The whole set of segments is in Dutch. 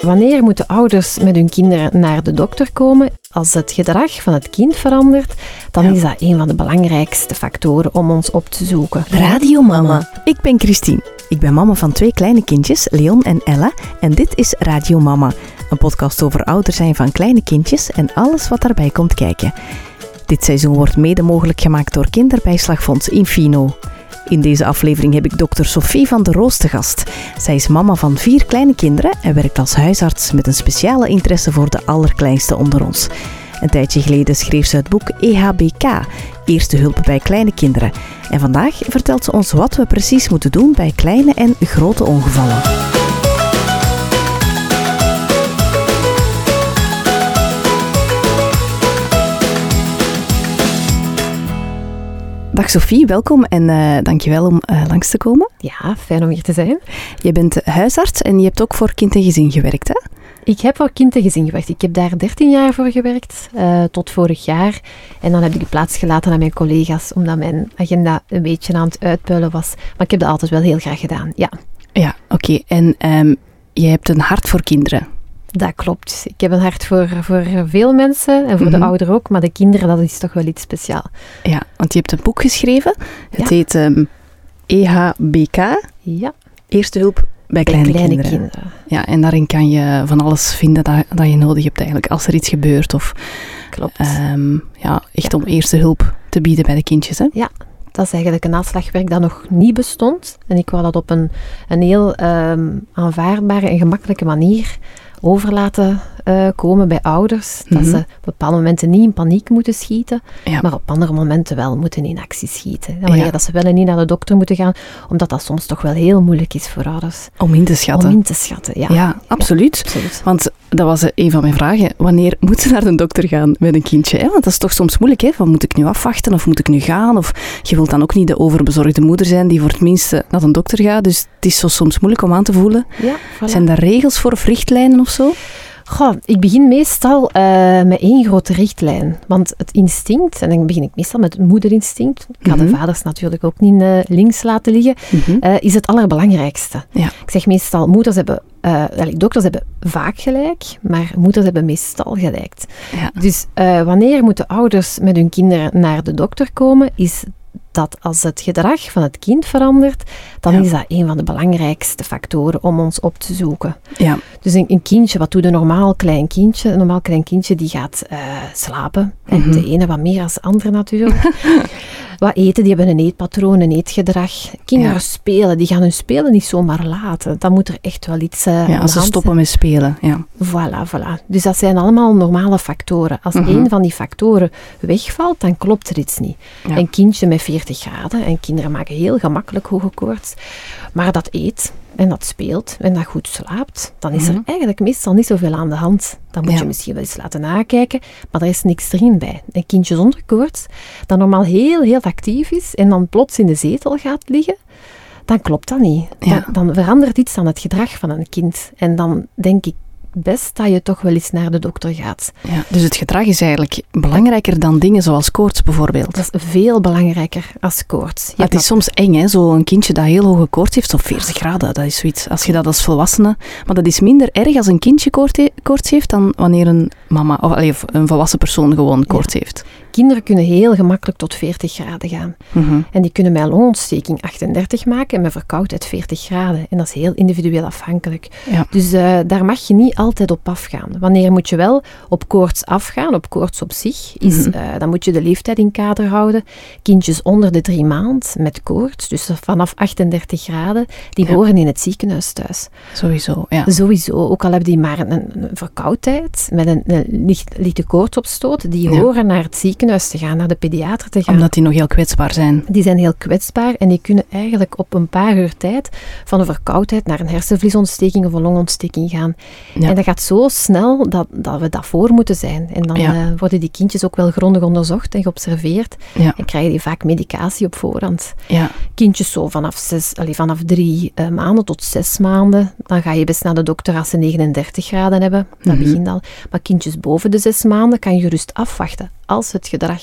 Wanneer moeten ouders met hun kinderen naar de dokter komen? Als het gedrag van het kind verandert, dan Ja. is dat een van de belangrijkste factoren om ons op te zoeken. Radio Mama. Ik ben Christine. Ik ben mama van twee kleine kindjes, Leon en Ella. En dit is Radio Mama. Een podcast over ouder zijn van kleine kindjes en alles wat daarbij komt kijken. Dit seizoen wordt mede mogelijk gemaakt door Kinderbijslagfonds Infino. In deze aflevering heb ik dokter Sophie van der Roos te gast. Zij is mama van vier kleine kinderen en werkt als huisarts met een speciale interesse voor de allerkleinste onder ons. Een tijdje geleden schreef ze het boek EHBK, Eerste Hulp bij Kleine Kinderen. En vandaag vertelt ze ons wat we precies moeten doen bij kleine en grote ongevallen. Dag Sophie, welkom en eh dankjewel om eh, langs te komen. Ja, fijn om hier te zijn. Je bent huisarts en je hebt ook voor kind en gezin gewerkt, hè? Ik heb voor kind en gezin gewerkt. Ik heb daar 13 jaar voor gewerkt, eh, tot vorig jaar. En dan heb ik de plaats gelaten aan mijn collega's, omdat mijn agenda een beetje aan het uitpuilen was. Maar ik heb dat altijd wel heel graag gedaan, ja. Ja, oké. En ehm, je hebt een hart voor kinderen. Dat klopt. Ik heb een hart voor, voor veel mensen en voor Mhm. de ouderen ook, maar de kinderen, dat is toch wel iets speciaal. Ja, want je hebt een boek geschreven. Het Ja. heet ehm, EHBK, Ja, Eerste Hulp bij kleine, kleine kinderen. kinderen. Ja, en daarin kan je van alles vinden dat, dat je nodig hebt eigenlijk als er iets gebeurt. Of Klopt. ehm, ja, echt Ja. om eerste hulp te bieden bij de kindjes. Hè? Dat is eigenlijk een naslagwerk dat nog niet bestond. En ik wou dat op een, een heel ehm, aanvaardbare en gemakkelijke manier over laten eh, komen bij ouders. Dat Mhm. ze op bepaalde momenten niet in paniek moeten schieten, Ja. maar op andere momenten wel moeten in actie schieten. En wanneer Ja. dat ze wel en niet naar de dokter moeten gaan, omdat dat soms toch wel heel moeilijk is voor ouders. Om in te schatten. Om in te schatten, ja. ja, absoluut. Absoluut. Want dat was eh, een van mijn vragen. Wanneer moet ze naar de dokter gaan met een kindje? Hè? Want dat is toch soms moeilijk. Hè? Van, moet ik nu afwachten of moet ik nu gaan? Of je wilt dan ook niet de overbezorgde moeder zijn die voor het minste naar een dokter gaat. Dus het is zo soms moeilijk om aan te voelen. Ja, voilà. Zijn er regels voor of richtlijnen of zo? Goh, ik begin meestal eh, met één grote richtlijn. Want het instinct, en dan begin ik meestal met het moederinstinct, ik ga Mhm. de vaders natuurlijk ook niet eh, links laten liggen, eh, is het allerbelangrijkste. Ja. Ik zeg meestal, moeders hebben, dokters hebben vaak gelijk, maar moeders hebben meestal gelijk. Ja. Dus wanneer moeten ouders met hun kinderen naar de dokter komen, is dat als het gedrag van het kind verandert, dan Ja. is dat een van de belangrijkste factoren om ons op te zoeken. Ja. Dus een, een kindje, wat doet een normaal klein kindje? Een normaal klein kindje die gaat eh, slapen. En Mhm. de ene wat meer als de andere natuurlijk. wat eten, die hebben een eetpatroon, een eetgedrag. Kinderen Ja. spelen, die gaan hun spelen niet zomaar laten. Dan moet er echt wel iets eh ja, als ze stoppen met spelen. Ja. Voilà, voilà. Dus dat zijn allemaal normale factoren. Als Mhm. één van die factoren wegvalt, dan klopt er iets niet. Een kindje met 40 graden, en kinderen maken heel gemakkelijk hoge koorts, maar dat eet en dat speelt en dat goed slaapt, dan is Mhm. er eigenlijk meestal niet zoveel aan de hand. Dan moet Ja. je misschien wel eens laten nakijken, maar er is niks erin bij. Een kindje zonder koorts, dat normaal heel, heel actief is en dan plots in de zetel gaat liggen, dan klopt dat niet. Ja. Dan verandert iets aan het gedrag van een kind. En dan denk ik best dat je toch wel eens naar de dokter gaat. Ja. Dus het gedrag is eigenlijk belangrijker dan dingen zoals koorts bijvoorbeeld. Dat is veel belangrijker als koorts. Ja, het is soms eng, hè? Zo'n kindje dat heel hoge koorts heeft, op 40 graden, dat is zoiets. Als je dat als volwassene... Maar dat is minder erg als een kindje koorts heeft dan wanneer een mama of een volwassen persoon gewoon koorts heeft. Kinderen kunnen heel gemakkelijk tot 40 graden gaan. Mhm. En die kunnen met longontsteking 38 maken en met verkoudheid 40 graden. En dat is heel individueel afhankelijk. Ja. Dus eh, daar mag je niet altijd op afgaan. Wanneer moet je wel op koorts afgaan, op koorts op zich, is, Mhm. eh, dan moet je de leeftijd in kader houden. Kindjes onder de drie maand met koorts, dus vanaf 38 graden, die Ja. horen in het ziekenhuis thuis. Sowieso, ja. Sowieso, ook al hebben die maar een, een verkoudheid met een, een licht, lichte koortsopstoot, die Ja. horen naar het ziekenhuis te gaan, naar de pediater te gaan. Omdat die nog heel kwetsbaar zijn. Die zijn heel kwetsbaar en die kunnen eigenlijk op een paar uur tijd van een verkoudheid naar een hersenvliesontsteking of een longontsteking gaan. Ja. En dat gaat zo snel dat, dat we daarvoor moeten zijn. En dan Ja. eh, worden die kindjes ook wel grondig onderzocht en geobserveerd Ja. en krijgen die vaak medicatie op voorhand. Ja. Kindjes zo vanaf, zes, allee, vanaf drie eh, maanden tot zes maanden, dan ga je best naar de dokter als ze 39 graden hebben. Dat Mhm. begint al. Maar kindjes boven de zes maanden kan je gerust afwachten als het gedrag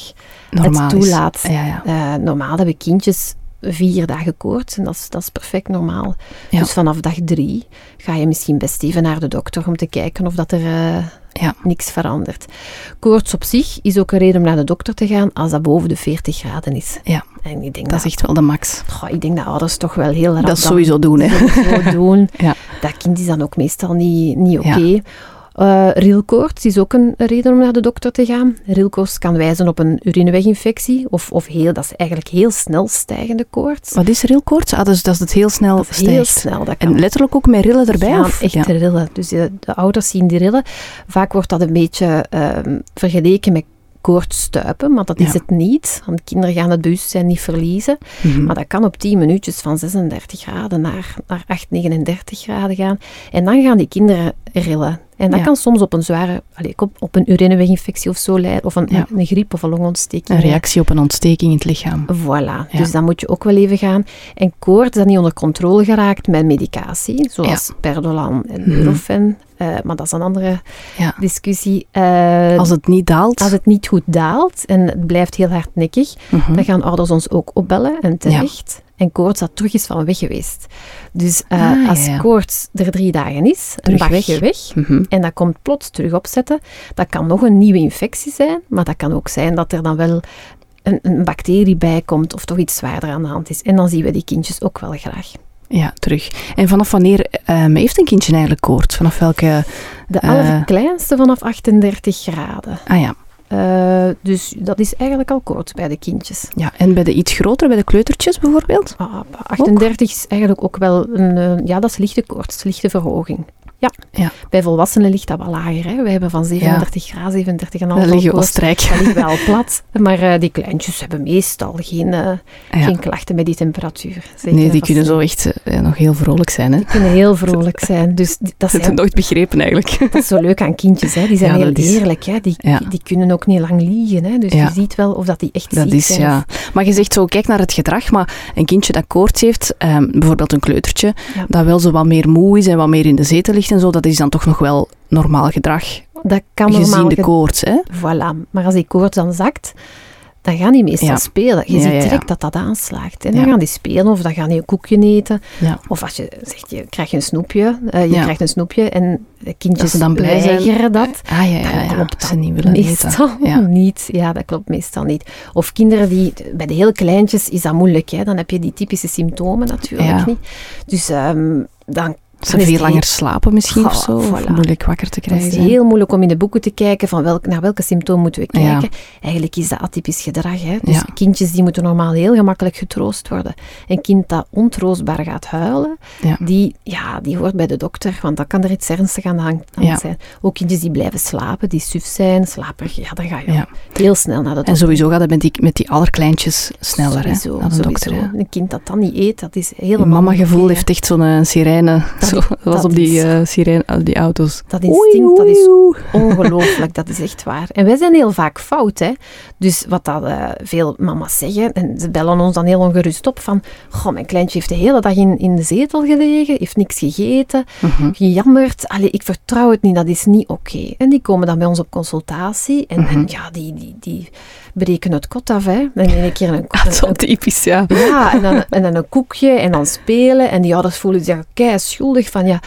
Normaal het toelaat. Ja, ja. Eh, normaal hebben kindjes vier dagen koorts en dat is, dat is perfect normaal. Ja. Dus vanaf dag drie ga je misschien best even naar de dokter om te kijken of dat er eh, Ja. niks verandert. Koorts op zich is ook een reden om naar de dokter te gaan als dat boven de 40 graden is. Ja. En ik denk Dat dat, is echt wel de max. goh, ik denk dat ouders toch wel heel rap Dat sowieso doen, hè. sowieso doen. Ja. Dat kind is dan ook meestal niet, niet oké. Eh, rilkoorts is ook een reden om naar de dokter te gaan. Rilkoorts kan wijzen op een urineweginfectie of, of heel, dat is eigenlijk heel snel stijgende koorts. Wat is rilkoorts? Ah, dus dat is het heel snel Dat is heel stijgt. snel. Dat kan En letterlijk ook met rillen erbij? gaan of? echt Ja. rillen. Dus de, de ouders zien die rillen. Vaak wordt dat een beetje ehm, vergeleken met koortsstuipen, maar dat is Ja. het niet. Want kinderen gaan het bewustzijn niet verliezen. Mhm. Maar dat kan op 10 minuutjes van 36 graden naar, naar 8, 39 graden gaan. En dan gaan die kinderen rillen. En dat Ja. kan soms op een zware, allee, op, op een urineweginfectie of zo leiden, of een, Ja. een griep of een longontsteking. Een reactie op een ontsteking in het lichaam. Voilà, Ja. dus dan moet je ook wel even gaan. En koorts dat niet onder controle geraakt met medicatie, zoals Perdolan en Mhm. Nurofen. Eh, maar dat is een andere discussie. Eh, Als het niet daalt. als het niet goed daalt en het blijft heel hardnekkig, Mhm. dan gaan ouders ons ook opbellen en terecht. En koorts dat terug is van weg geweest. Dus eh, Ah, als ja. koorts er drie dagen is, een Terug dagje weg, Mhm. en dat komt plots terug opzetten, dat kan nog een nieuwe infectie zijn, maar dat kan ook zijn dat er dan wel een, een bacterie bij komt of toch iets zwaarder aan de hand is. En dan zien we die kindjes ook wel graag. Ja, terug. En vanaf wanneer ehm, heeft een kindje eigenlijk koorts? Vanaf welke... De Eh. allerkleinste vanaf 38 graden. Ah ja. Eh, dus dat is eigenlijk al koorts bij de kindjes. ja. En bij de iets grotere, bij de kleutertjes bijvoorbeeld? Ah, 38 is eigenlijk ook wel een, eh, ja, dat is lichte koorts, lichte verhoging. Ja. Ja. Bij volwassenen ligt dat wel lager. Hè. We hebben van 37 graden, 37,5 Dan lig je wel koorts. strijk. Dat ligt wel plat. Maar eh, die kleintjes hebben meestal geen, eh, geen klachten met die temperatuur. Zeker Nee, die kunnen zo echt eh, nog heel vrolijk zijn. Hè? Die kunnen heel vrolijk zijn. Dus die- dat, Dat is, heb ik nooit begrepen eigenlijk. dat is zo leuk aan kindjes. Hè. Die zijn heel dat eerlijk. Hè. Die, die, kunnen ook niet lang liegen. Hè. Dus je ziet wel of dat die echt Dat ziek is, zijn. ja. Maar je zegt zo, kijk naar het gedrag, maar een kindje dat koorts heeft, ehm, bijvoorbeeld een kleutertje, dat wel zo wat meer moe is en wat meer in de zetel ligt en zo, dat is dan toch nog wel normaal gedrag, Dat kan normaal gezien de koorts. Hè? Voilà. Maar als die koorts dan zakt, dan gaan die meestal Ja. spelen. Je Ja, ziet ja. direct dat dat aanslaagt. En dan gaan die spelen of dan gaan die een koekje eten. Of als je zegt, je krijgt een snoepje. eh, je krijgt een snoepje en kindjes dan blij zijn. weigeren dat. Ah ja, ja, Dan klopt dat ze niet willen eten. Meestal Ja. niet. Ja, dat klopt meestal niet. Of kinderen die, bij de heel kleintjes is dat moeilijk. Hè? Dan heb je die typische symptomen natuurlijk niet. Dus ehm, dan Ze is veel het langer slapen misschien of zo, of moeilijk wakker te Het krijgen is zijn. heel moeilijk om in de boeken te kijken van welk, naar welke symptoom moeten we Ja. kijken. Eigenlijk is dat atypisch gedrag. Hè? Dus Ja. kindjes die moeten normaal heel gemakkelijk getroost worden. Een kind dat ontroostbaar gaat huilen, Ja. die, ja, die hoort bij de dokter, want dan kan er iets ernstigs aan de hand zijn. Ook kindjes die blijven slapen, die suf zijn, slaperig, ja, dan ga je heel snel naar de dokter. En sowieso gaat het met die, met die allerkleintjes sneller hè, Sowieso, naar de dokter. hè. Een kind dat dan niet eet, dat is helemaal... mama-gevoel hè. heeft echt zo'n eh, sirene. Dat- zo, dat was op die, eh, sirene, die auto's. Dat instinct, Oei, dat is. Ongelooflijk, dat is echt waar. En wij zijn heel vaak fout, hè. Dus wat dat eh, veel mama's zeggen, en ze bellen ons dan heel ongerust op van, goh, mijn kleintje heeft de hele dag in, in de zetel gelegen, heeft niks gegeten, Mhm. gejammerd. Allee, ik vertrouw het niet, dat is niet oké. En die komen dan bij ons op consultatie en, Mhm. en ja, die, die, die breken het kot af, hè. En in een keer een, Dat is wel een- typisch, ja. ja, en dan, en dan een koekje en dan spelen. En die ouders voelen zich kei schuldig van, ja,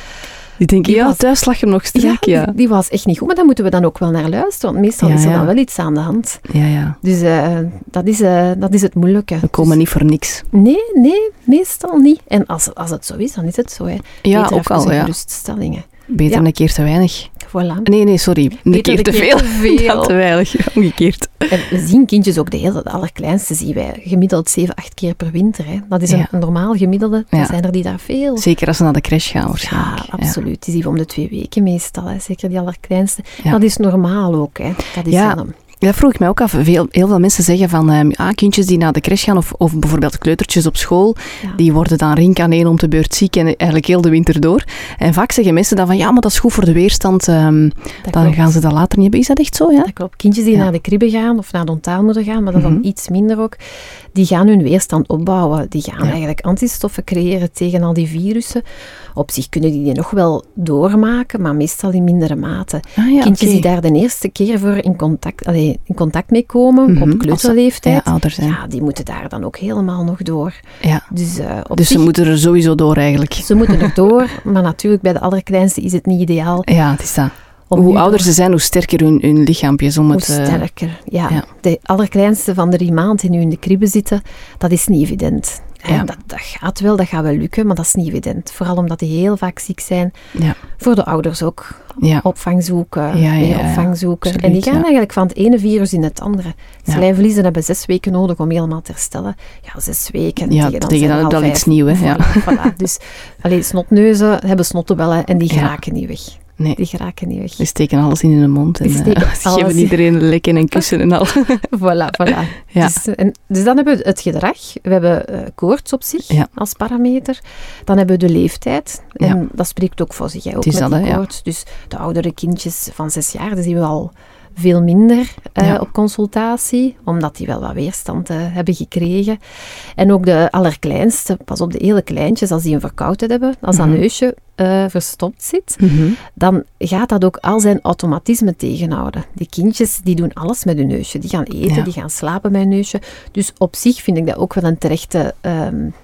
Die denken, ja, was- thuis lag hem nog strak, ja. Die, die was echt niet goed. Maar daar moeten we dan ook wel naar luisteren, want meestal Ja, is er dan wel iets aan de hand. Ja, ja. Dus eh, dat, is, eh, dat is het moeilijke. We komen Dus- niet voor niks. Nee, nee, meestal niet. En als, als het zo is, dan is het zo. Hè. Ja, Beter ook al, een ja. geruststellingen. Beter Ja. een keer te weinig. Voilà. Nee, nee, sorry. Een Beter keer te veel. Dan te weinig, omgekeerd. En we zien kindjes ook de hele, de allerkleinste zien wij gemiddeld 7, 8 keer per winter. Hè. Dat is een, Ja. een normaal gemiddelde. Ja. zijn er die daar veel. Zeker als ze naar de crash gaan, waarschijnlijk. Ja, absoluut. Die zien we om de twee weken meestal. Hè. Zeker die allerkleinste. Dat is normaal ook. Hè. Dat is dan- dat vroeg ik mij ook af. Veel, heel veel mensen zeggen van, ehm, ah, kindjes die naar de crash gaan, of, of bijvoorbeeld kleutertjes op school, Ja. die worden dan rink aan één om de beurt ziek en eigenlijk heel de winter door. En vaak zeggen mensen dan van, ja, maar dat is goed voor de weerstand, ehm, dan klopt. gaan ze dat later niet hebben. Is dat echt zo, ja? Dat klopt. Kindjes die Ja. naar de kribbe gaan of naar de ontaalmoeder gaan, maar dat Mhm. dan iets minder ook, die gaan hun weerstand opbouwen. Die gaan Ja. eigenlijk antistoffen creëren tegen al die virussen. Op zich kunnen die die nog wel doormaken, maar meestal in mindere mate. Ah, ja, Kindjes die daar de eerste keer voor in contact, allee, in contact mee komen, Mhm, op kleuterleeftijd, Ja, ouder zijn. ja, die moeten daar dan ook helemaal nog door. Ja. Dus, eh, op Dus zich, ze moeten er sowieso door eigenlijk. ze moeten er door, maar natuurlijk bij de allerkleinste is het niet ideaal. Ja, het is dat. om hoe ouder ze zijn, hoe sterker hun, hun lichaampje is om hoe het... eh, sterker. Ja. ja. De allerkleinste van drie maanden die nu in de kribbe zitten, dat is niet evident. Ja. dat, dat gaat wel, dat gaat wel lukken, maar dat is niet evident. Vooral omdat die heel vaak ziek zijn. Ja. Voor de ouders ook. ja. Opvang zoeken, Ja, opvang zoeken. absoluut, en die gaan eigenlijk van het ene virus in het andere. Ja. Slijmvliezen hebben zes weken nodig om helemaal te herstellen. Ja, zes weken. Ja, dan tegen dan je al al iets nieuws, hè, ja. Voilà. Dus allee, snotneuzen hebben snottenbellen en die geraken niet weg. Nee. Die geraken niet weg. Die steken alles in hun mond en eh, alles geven iedereen een lekken en kussen en al. Voilà, voilà. Ja. Dus, en, dus dan hebben we het gedrag. We hebben eh, koorts op zich Ja. als parameter. Dan hebben we de leeftijd. En Ja. dat spreekt ook voor zich, hè, ook met dat, die koorts. Dus de oudere kindjes van zes jaar, die zien we al veel minder eh, Ja. op consultatie, omdat die wel wat weerstand eh, hebben gekregen. En ook de allerkleinste, pas op de hele kleintjes, als die een verkoudheid hebben, als dat Mhm. neusje eh, verstopt zit, Mhm. dan gaat dat ook al zijn automatisme tegenhouden. Die kindjes die doen alles met hun neusje. Die gaan eten, Ja. die gaan slapen met hun neusje. Dus op zich vind ik dat ook wel een, terechte,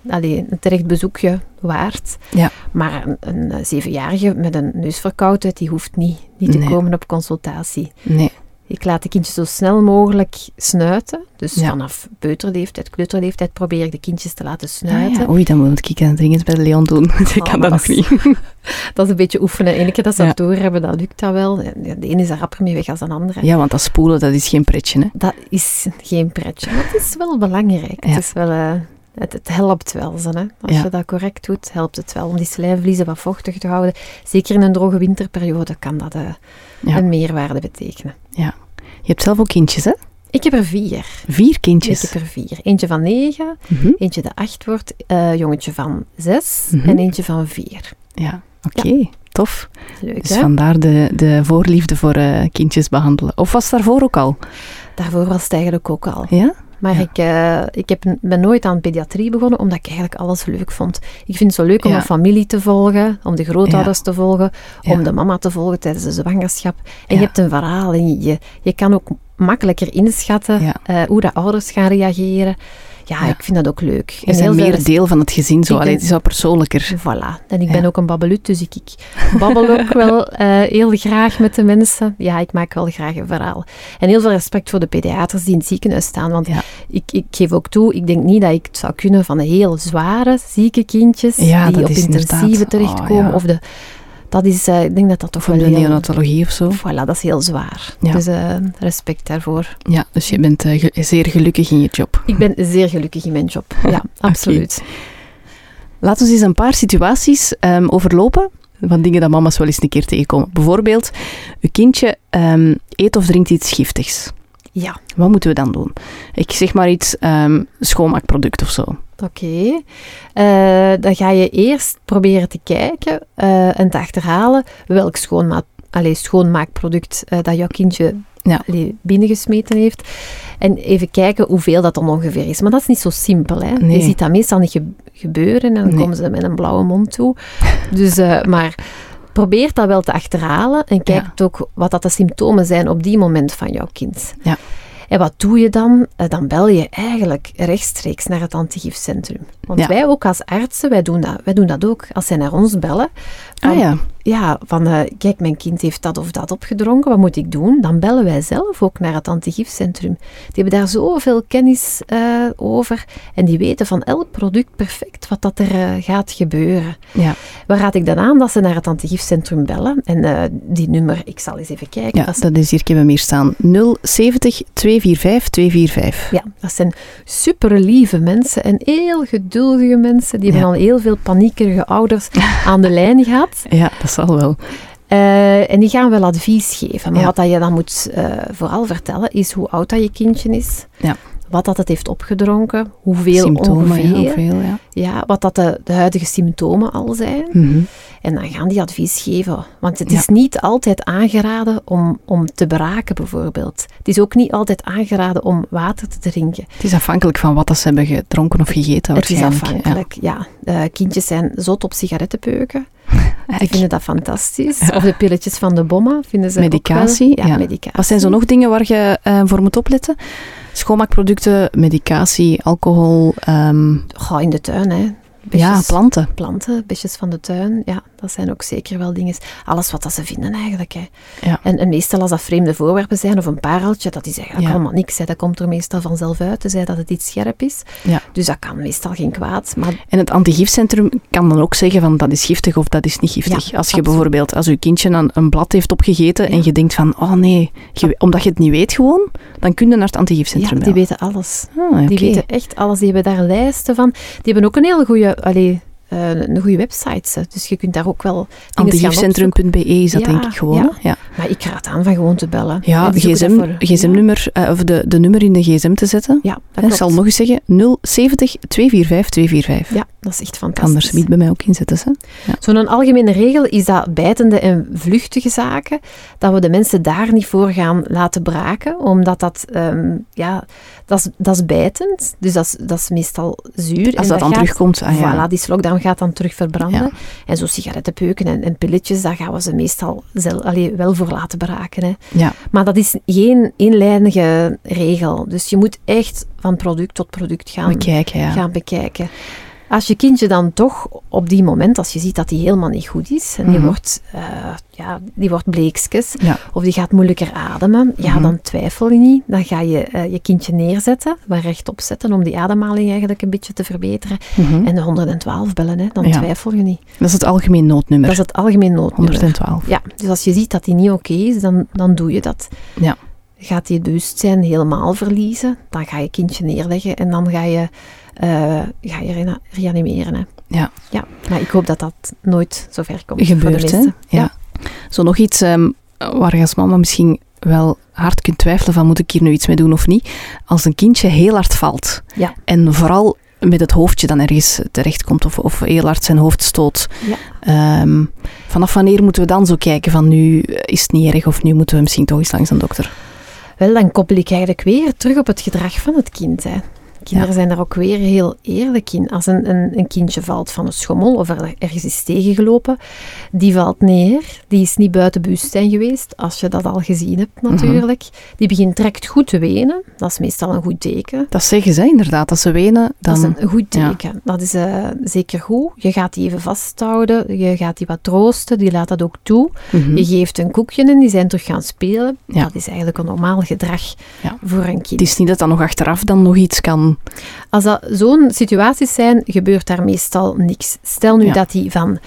allee, een terecht bezoekje waard. Ja. Maar een, een zevenjarige met een neusverkoudheid, die hoeft niet, niet te Nee. komen op consultatie. Nee. Ik laat de kindjes zo snel mogelijk snuiten. Dus Ja. vanaf peuterleeftijd, kleuterleeftijd probeer ik de kindjes te laten Ah, snuiten. ja. Oei, dan moet ik aan dringend bij de Leon doen. ik kan maar dat nog niet. Dat is een beetje oefenen. Eén keer dat ze dat doorhebben, dat lukt dat wel. De ene is er rapper mee weg als de andere. Ja, want dat spoelen, dat is geen pretje, hè. Dat is geen pretje. Maar het is wel belangrijk. Het, is wel, eh, het, het helpt wel. Zo, hè. Als Ja. je dat correct doet, helpt het wel om die slijmvliezen wat vochtig te houden. Zeker in een droge winterperiode kan dat eh, Ja. een meerwaarde betekenen. Je hebt zelf ook kindjes, hè? Ik heb er vier. Vier Ik kindjes. heb er vier. Eentje van negen, Mhm. eentje de acht wordt, eh jongetje van zes Mhm. en eentje van vier. Ja, oké. Tof. Leuk, Dus hè? vandaar de, de voorliefde voor eh, kindjes behandelen. Of was het daarvoor ook al? Daarvoor was het eigenlijk ook al. Ja? Maar Ja. ik, eh, ik heb, ben nooit aan pediatrie begonnen, omdat ik eigenlijk alles leuk vond. Ik vind het zo leuk om Ja. een familie te volgen, om de grootouders te volgen, om de mama te volgen tijdens de zwangerschap. En je hebt een verhaal en je, je kan ook makkelijker inschatten eh, hoe de ouders gaan reageren. Ja, Ja. ik vind dat ook leuk. Je bent meer deel van het gezin, zo. Ik Allee, ben- het is wel persoonlijker. Voilà. En ik ben ook een babbelut, dus ik, ik babbel ook wel eh, heel graag met de mensen. Ja, ik maak wel graag een verhaal. En heel veel respect voor de pediaters die in het ziekenhuis staan. Want Ja. ik, ik geef ook toe, ik denk niet dat ik het zou kunnen van de heel zware, zieke kindjes die op intensieve inderdaad- terechtkomen. oh. Of de, dat is, eh, ik denk dat dat toch Van wel de neonatologie of zo. Voilà, dat is heel zwaar. Ja. Dus eh, respect daarvoor. Ja, dus je bent eh, ge- zeer gelukkig in je job. Ik ben zeer gelukkig in mijn job. Ja, absoluut. Laten we eens een paar situaties ehm, overlopen van dingen dat mama's wel eens een keer tegenkomen. Bijvoorbeeld, uw kindje ehm, eet of drinkt iets giftigs. Ja, Wat moeten we dan doen? Ik zeg maar iets, ehm, schoonmaakproduct of zo. Oké, Eh, dan ga je eerst proberen te kijken eh, en te achterhalen welk schoonmaak, allee, schoonmaakproduct eh, dat jouw kindje Ja. allee, binnengesmeten heeft. En even kijken hoeveel dat dan ongeveer is. Maar dat is niet zo simpel. Hè? Nee. Je ziet dat meestal niet ge- gebeuren en dan Nee. komen ze met een blauwe mond toe. Dus, maar probeer dat wel te achterhalen en kijk Ja. ook wat dat de symptomen zijn op die moment van jouw kind. Ja. En wat doe je dan? Eh, Dan bel je eigenlijk rechtstreeks naar het antigifcentrum. Want Ja. wij ook als artsen, wij doen, dat, wij doen dat ook. Als zij naar ons bellen, van, Ah ja, ja, van eh, kijk, mijn kind heeft dat of dat opgedronken, wat moet ik doen? Dan bellen wij zelf ook naar het antigifcentrum. Die hebben daar zoveel kennis eh, over en die weten van elk product perfect wat dat er eh, gaat gebeuren. ja. Waar raad ik dan aan dat ze naar het antigifcentrum bellen? En die nummer, ik zal eens even kijken. ja dat is- hier, ik heb hem hier staan. 070 245 245. Ja, dat zijn super lieve mensen en heel geduldige mensen. Die hebben Ja. al heel veel paniekerige ouders aan de lijn gehad. Ja, dat zal wel. Eh, en die gaan wel advies geven. Maar Ja. wat dat je dan moet eh, vooral vertellen, is hoe oud dat je kindje is. Ja. Wat dat het heeft opgedronken, hoeveel Symptomen, ongeveer. ja, hoeveel, ja. Ja, wat dat de, de huidige symptomen al zijn. Mhm. En dan gaan die advies geven. Want het is niet altijd aangeraden om, om te braken, bijvoorbeeld. Het is ook niet altijd aangeraden om water te drinken. Het is afhankelijk van wat ze hebben gedronken of gegeten. Het is afhankelijk, ja. ja. Uh, kindjes zijn zot op sigarettenpeuken. Die vinden dat fantastisch. Of de pilletjes van de bomma vinden ze medicatie, ja, medicatie. Wat zijn zo nog dingen waar je uh, voor moet opletten? Schoonmaakproducten, medicatie, alcohol. Um... Ga in de tuin, hè. ja, planten. Planten, besjes van de tuin. Ja, dat zijn ook zeker wel dingen. Alles wat dat ze vinden eigenlijk. Hè. Ja. En, en, meestal als dat vreemde voorwerpen zijn of een pareltje, dat is eigenlijk allemaal niks. Hè. Dat komt er meestal vanzelf uit, tenzij dat het iets scherp is. Ja. Dus dat kan meestal geen kwaad. Maar... En het antigifcentrum kan dan ook zeggen van dat is giftig of dat is niet giftig. als je absoluut. bijvoorbeeld, als je kindje een, een blad heeft opgegeten en je denkt van, oh nee, je, omdat je het niet weet gewoon, dan kun je naar het antigifcentrum Ja, die weten alles. Ah, okay. Die weten echt alles. Die hebben daar lijsten van. Die hebben ook een hele goede... Allee, uh, een goede website. Dus je kunt daar ook wel. Antigifcentrum.be is dat ja, denk ik gewoon. Ja. ja. Maar ik raad aan van gewoon te bellen. Ja, gsm, gsm-nummer, uh, of de, de nummer in de gsm te zetten. Ja, dat Ik zal nog eens zeggen: 070 245 245. Ja, dat is echt fantastisch. Anders niet bij mij ook inzetten. Hè? Ja. Zo'n algemene regel is dat bijtende en vluchtige zaken, dat we de mensen daar niet voor gaan laten braken, omdat dat, um, ja, dat is, dat is bijtend. Dus dat is, dat is meestal zuur. Als en dat, dan gaat, terugkomt, ah, ja. Voilà, die slokdarm gaat dan terug verbranden. Ja. En zo sigarettenpeuken en, en, pilletjes, daar gaan we ze meestal allee, wel voor laten braken. Hè. Ja. Maar dat is geen eenlijnige regel. Dus je moet echt van product tot product gaan bekijken. Ja. Gaan bekijken. Als je kindje dan toch op die moment, als je ziet dat die helemaal niet goed is, en die, Mhm. wordt, uh, ja, die wordt bleekskes, Ja. of die gaat moeilijker ademen, ja, Mhm. dan twijfel je niet. Dan ga je uh, je kindje neerzetten, maar rechtop zetten, om die ademhaling eigenlijk een beetje te verbeteren. Mhm. En de 112 bellen, hè, dan Ja. twijfel je niet. Dat is het algemeen noodnummer. Dat is het algemeen noodnummer. 112. Ja, dus als je ziet dat die niet oké is, dan, dan doe je dat. Ja. Gaat die het bewustzijn helemaal verliezen, dan ga je kindje neerleggen en dan ga je, uh, ga je reanimeren. Hè. Ja. ja. Maar ik hoop dat dat nooit zo ver komt. Gebeurt, hè? Ja. Zo nog iets um, waar je als mama misschien wel hard kunt twijfelen van moet ik hier nu iets mee doen of niet. Als een kindje heel hard valt ja. en vooral met het hoofdje dan ergens terechtkomt of, of heel hard zijn hoofd stoot. Ja. Um, vanaf wanneer moeten we dan zo kijken van nu is het niet erg of nu moeten we misschien toch eens langs een dokter? Wel, dan koppel ik eigenlijk weer terug op het gedrag van het kind. Hè. Kinderen ja. zijn daar ook weer heel eerlijk in. Als een, een, een, kindje valt van een schommel of er ergens is tegengelopen, die valt neer. Die is niet buiten bewustzijn geweest, als je dat al gezien hebt natuurlijk. Mm -hmm. Die begint direct goed te wenen. Dat is meestal een goed teken. Dat zeggen ze inderdaad, als ze wenen. Dan... Dat is een goed teken. Ja. Dat is uh, zeker goed. Je gaat die even vasthouden, je gaat die wat troosten, die laat dat ook toe. Mm -hmm. Je geeft een koekje en die zijn terug gaan spelen. Ja. Dat is eigenlijk een normaal gedrag voor een kind. Het is niet dat dan nog achteraf dan nog iets kan als dat zo'n situaties zijn, gebeurt daar meestal niks. Stel nu Ja. dat die van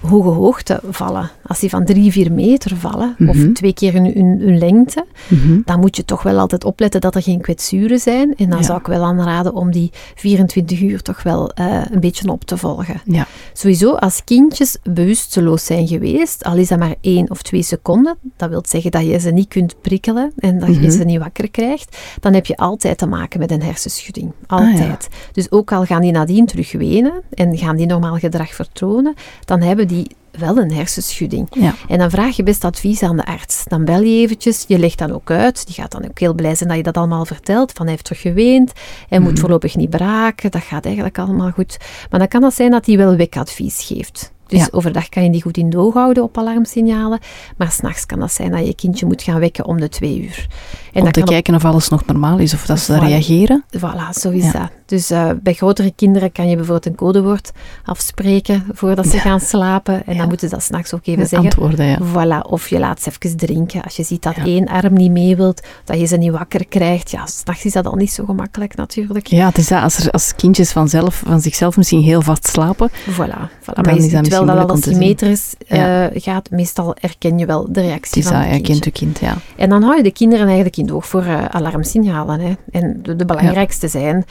hoge hoogte vallen. Als die van drie, vier meter vallen, Mhm. of twee keer hun, hun, hun lengte, Mhm. dan moet je toch wel altijd opletten dat er geen kwetsuren zijn. En dan Ja. zou ik wel aanraden om die 24 uur toch wel eh, een beetje op te volgen. Ja. Sowieso, als kindjes bewusteloos zijn geweest, al is dat maar één of twee seconden, dat wil zeggen dat je ze niet kunt prikkelen en dat je Mhm. ze niet wakker krijgt, dan heb je altijd te maken met een hersenschudding. Ah, ja. Altijd. Dus ook al gaan die nadien terug wenen en gaan die normaal gedrag vertonen, dan hebben die wel een hersenschudding. Ja. En dan vraag je best advies aan de arts. Dan bel je eventjes, je legt dan ook uit. Die gaat dan ook heel blij zijn dat je dat allemaal vertelt. Van hij heeft terug geweend, hij moet Mhm. voorlopig niet braken, dat gaat eigenlijk allemaal goed. Maar dan kan het zijn dat hij wel wekadvies geeft. Dus Ja. overdag kan je die goed in doog houden op alarmsignalen. Maar s'nachts kan dat zijn dat je je kindje moet gaan wekken om de twee uur. En Om te kijken of alles nog normaal is of dat ze Voilà. reageren. Voilà, zo is Ja. dat. Dus eh, bij grotere kinderen kan je bijvoorbeeld een codewoord afspreken voordat ze Ja. gaan slapen. En Ja. dan moeten ze dat s'nachts ook even zeggen. Antwoorden, ja. Voilà, of je laat ze even drinken. Als je ziet dat één arm niet mee wilt, dat je ze niet wakker krijgt. Ja, s'nachts is dat al niet zo gemakkelijk natuurlijk. Ja, het is dat, als, er, als kindjes vanzelf, van zichzelf misschien heel vast slapen. Voilà, voilà. Dan maar je ziet wel dat zien. meters eh, gaat, meestal herken je wel de Het reactie is van dat, het ja, kindje. kind kind, ja. En dan hou je de kinderen eigenlijk in doog voor eh, alarmsignalen. Hè. En de, de belangrijkste zijn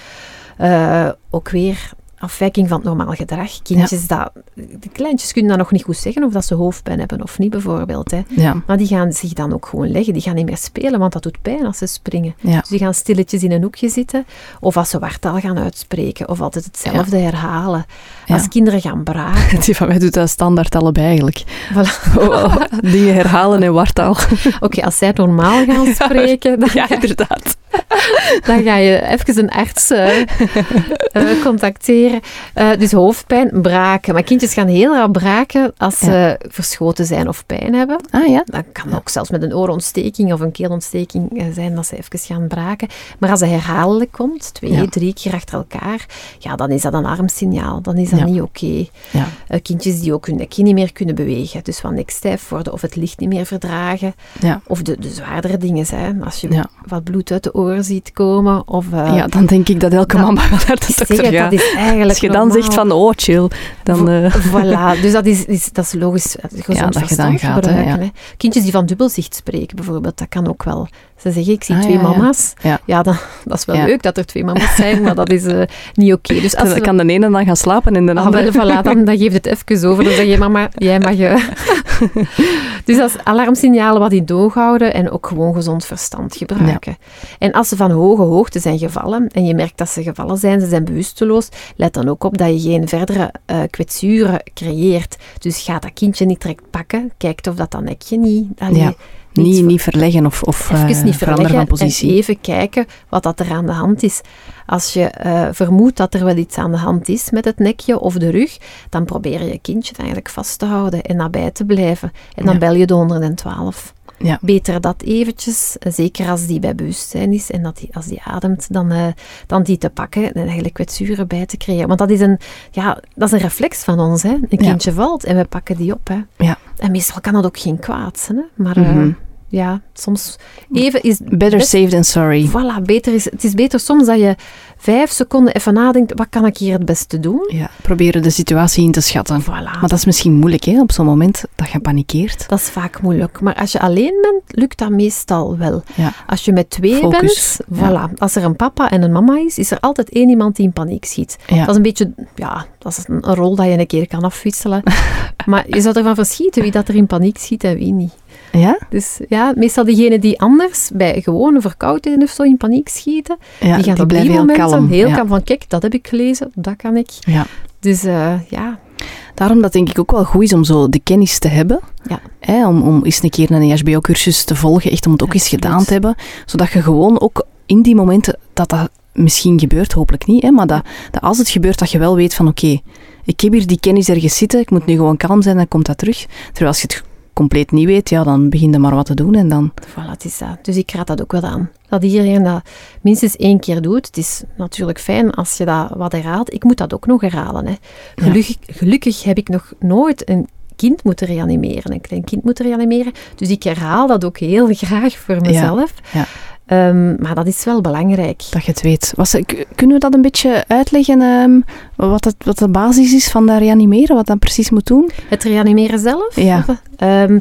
eh, ook weer afwijking van het normaal gedrag. Kindjes dat, de kleintjes kunnen dat nog niet goed zeggen of dat ze hoofdpijn hebben of niet bijvoorbeeld. Hè. Ja. Maar die gaan zich dan ook gewoon leggen. Die gaan niet meer spelen, want dat doet pijn als ze springen. Ja. Dus die gaan stilletjes in een hoekje zitten. Of als ze wartaal gaan uitspreken. Of altijd hetzelfde herhalen. Ja. Als kinderen gaan braken. Die van mij doet dat standaard allebei eigenlijk. Voilà. Oh, oh, dingen herhalen en wartaal. Oké, als zij normaal gaan spreken, dan, Ja, ga, inderdaad. dan ga je even een arts eh, eh, contacteren. Eh, dus hoofdpijn, braken. Maar kindjes gaan heel rap braken als ze verschoten zijn of pijn hebben. Ah ja? Dat kan ook zelfs met een oorontsteking of een keelontsteking zijn dat ze even gaan braken. Maar als het herhaaldelijk komt, twee, drie keer achter elkaar, ja, dan is dat een alarmsignaal. Dan is dat Ja. niet oké. Ja. Eh, kindjes die ook hun nekje niet meer kunnen bewegen, dus van nek stijf worden of het licht niet meer verdragen. Ja. Of de, de zwaardere dingen zijn, als je Ja. wat bloed uit de oren ziet komen. Of, eh, ja, dan denk ik dat elke dat- mama wel naar de dokter gaat. dat is eigenlijk Als je dan zegt van, oh chill, dan... eh, Voilà, dus dat is, is, dat is logisch gezond Ja, dat je dan gaat, hè, ja. hè. Kindjes die van dubbelzicht spreken bijvoorbeeld, dat kan ook wel. Ze zeggen, ik zie Ah, twee ja, ja. mama's. Ja. dan, dat is wel Ja. leuk dat er twee mama's zijn, maar dat is eh, niet oké. Dus als dan ze, kan de ene dan gaan slapen en de Ah, andere... voilà, dan, dan geeft het even over. Dan zeg je, mama, jij mag... eh. dus dat is alarmsignalen wat in doog houden en ook gewoon gezond verstand gebruiken. En als ze van hoge hoogte zijn gevallen en je merkt dat ze gevallen zijn, ze zijn bewusteloos, let dan ook op dat je geen verdere eh kwetsuren creëert. Dus ga dat kindje niet direct pakken. Kijk of dat, dat nekje niet... allee, Niet, niet verleggen of, of Even eh, niet veranderen van positie. en even kijken wat dat er aan de hand is. Als je eh, vermoedt dat er wel iets aan de hand is met het nekje of de rug, dan probeer je je kindje eigenlijk vast te houden en nabij te blijven. En dan Ja. bel je de 112. Ja. Beter dat eventjes, eh, zeker als die bij bewustzijn is en dat die, als die ademt, dan, eh, dan die te pakken en eigenlijk kwetsuren bij te creëren. Want dat is een, ja, dat is een reflex van ons. Hè. Een Ja. kindje valt en we pakken die op. Hè. Ja. En meestal kan dat ook geen kwaad zijn. Hè. Maar eh, Mhm. Ja, soms even is Better best- safe than sorry. Voilà, beter is, het is beter soms dat je vijf seconden even nadenkt, wat kan ik hier het beste doen? Ja, proberen de situatie in te schatten. Voilà. Maar dat is misschien moeilijk, hè, op zo'n moment dat je panikeert. Dat is vaak moeilijk. Maar als je alleen bent, lukt dat meestal wel. Ja. Als je met twee Focus, bent, ja. voilà. als er een papa en een mama is, is er altijd één iemand die in paniek schiet. Ja. Dat is een beetje, ja, dat is een, een rol dat je een keer kan afwisselen. maar je zou ervan verschieten wie dat er in paniek schiet en wie niet. Ja? Dus ja, meestal diegenen die anders bij gewone verkoudheden of zo in paniek schieten, Ja, die gaan op die heel momenten kalm. heel ja. kalm van, kijk, dat heb ik gelezen, dat kan ik. Ja. Dus eh, ja, Daarom dat denk ik ook wel goed is om zo de kennis te hebben. Ja. Hè, om, om eens een keer een EHBO-cursus te volgen, echt om het ook eens gedaan te hebben. Zodat je gewoon ook in die momenten dat dat misschien gebeurt, hopelijk niet, hè, maar dat, dat als het gebeurt, dat je wel weet van oké, ik heb hier die kennis ergens zitten, ik moet nu gewoon kalm zijn, dan komt dat terug. Terwijl als je het compleet niet weet, ja, dan begin je maar wat te doen en dan... voilà, het is dat. Dus ik raad dat ook wel aan. Dat iedereen dat minstens één keer doet. Het is natuurlijk fijn als je dat wat herhaalt. Ik moet dat ook nog herhalen. Hè. Gelukkig, gelukkig heb ik nog nooit een kind moeten reanimeren, een klein kind moeten reanimeren. Dus ik herhaal dat ook heel graag voor mezelf. ja. Ehm, maar dat is wel belangrijk. Dat je het weet. Was, kunnen we dat een beetje uitleggen, ehm, wat, het, wat de basis is van dat reanimeren, wat dat precies moet doen? Het reanimeren zelf? Ja. Ehm,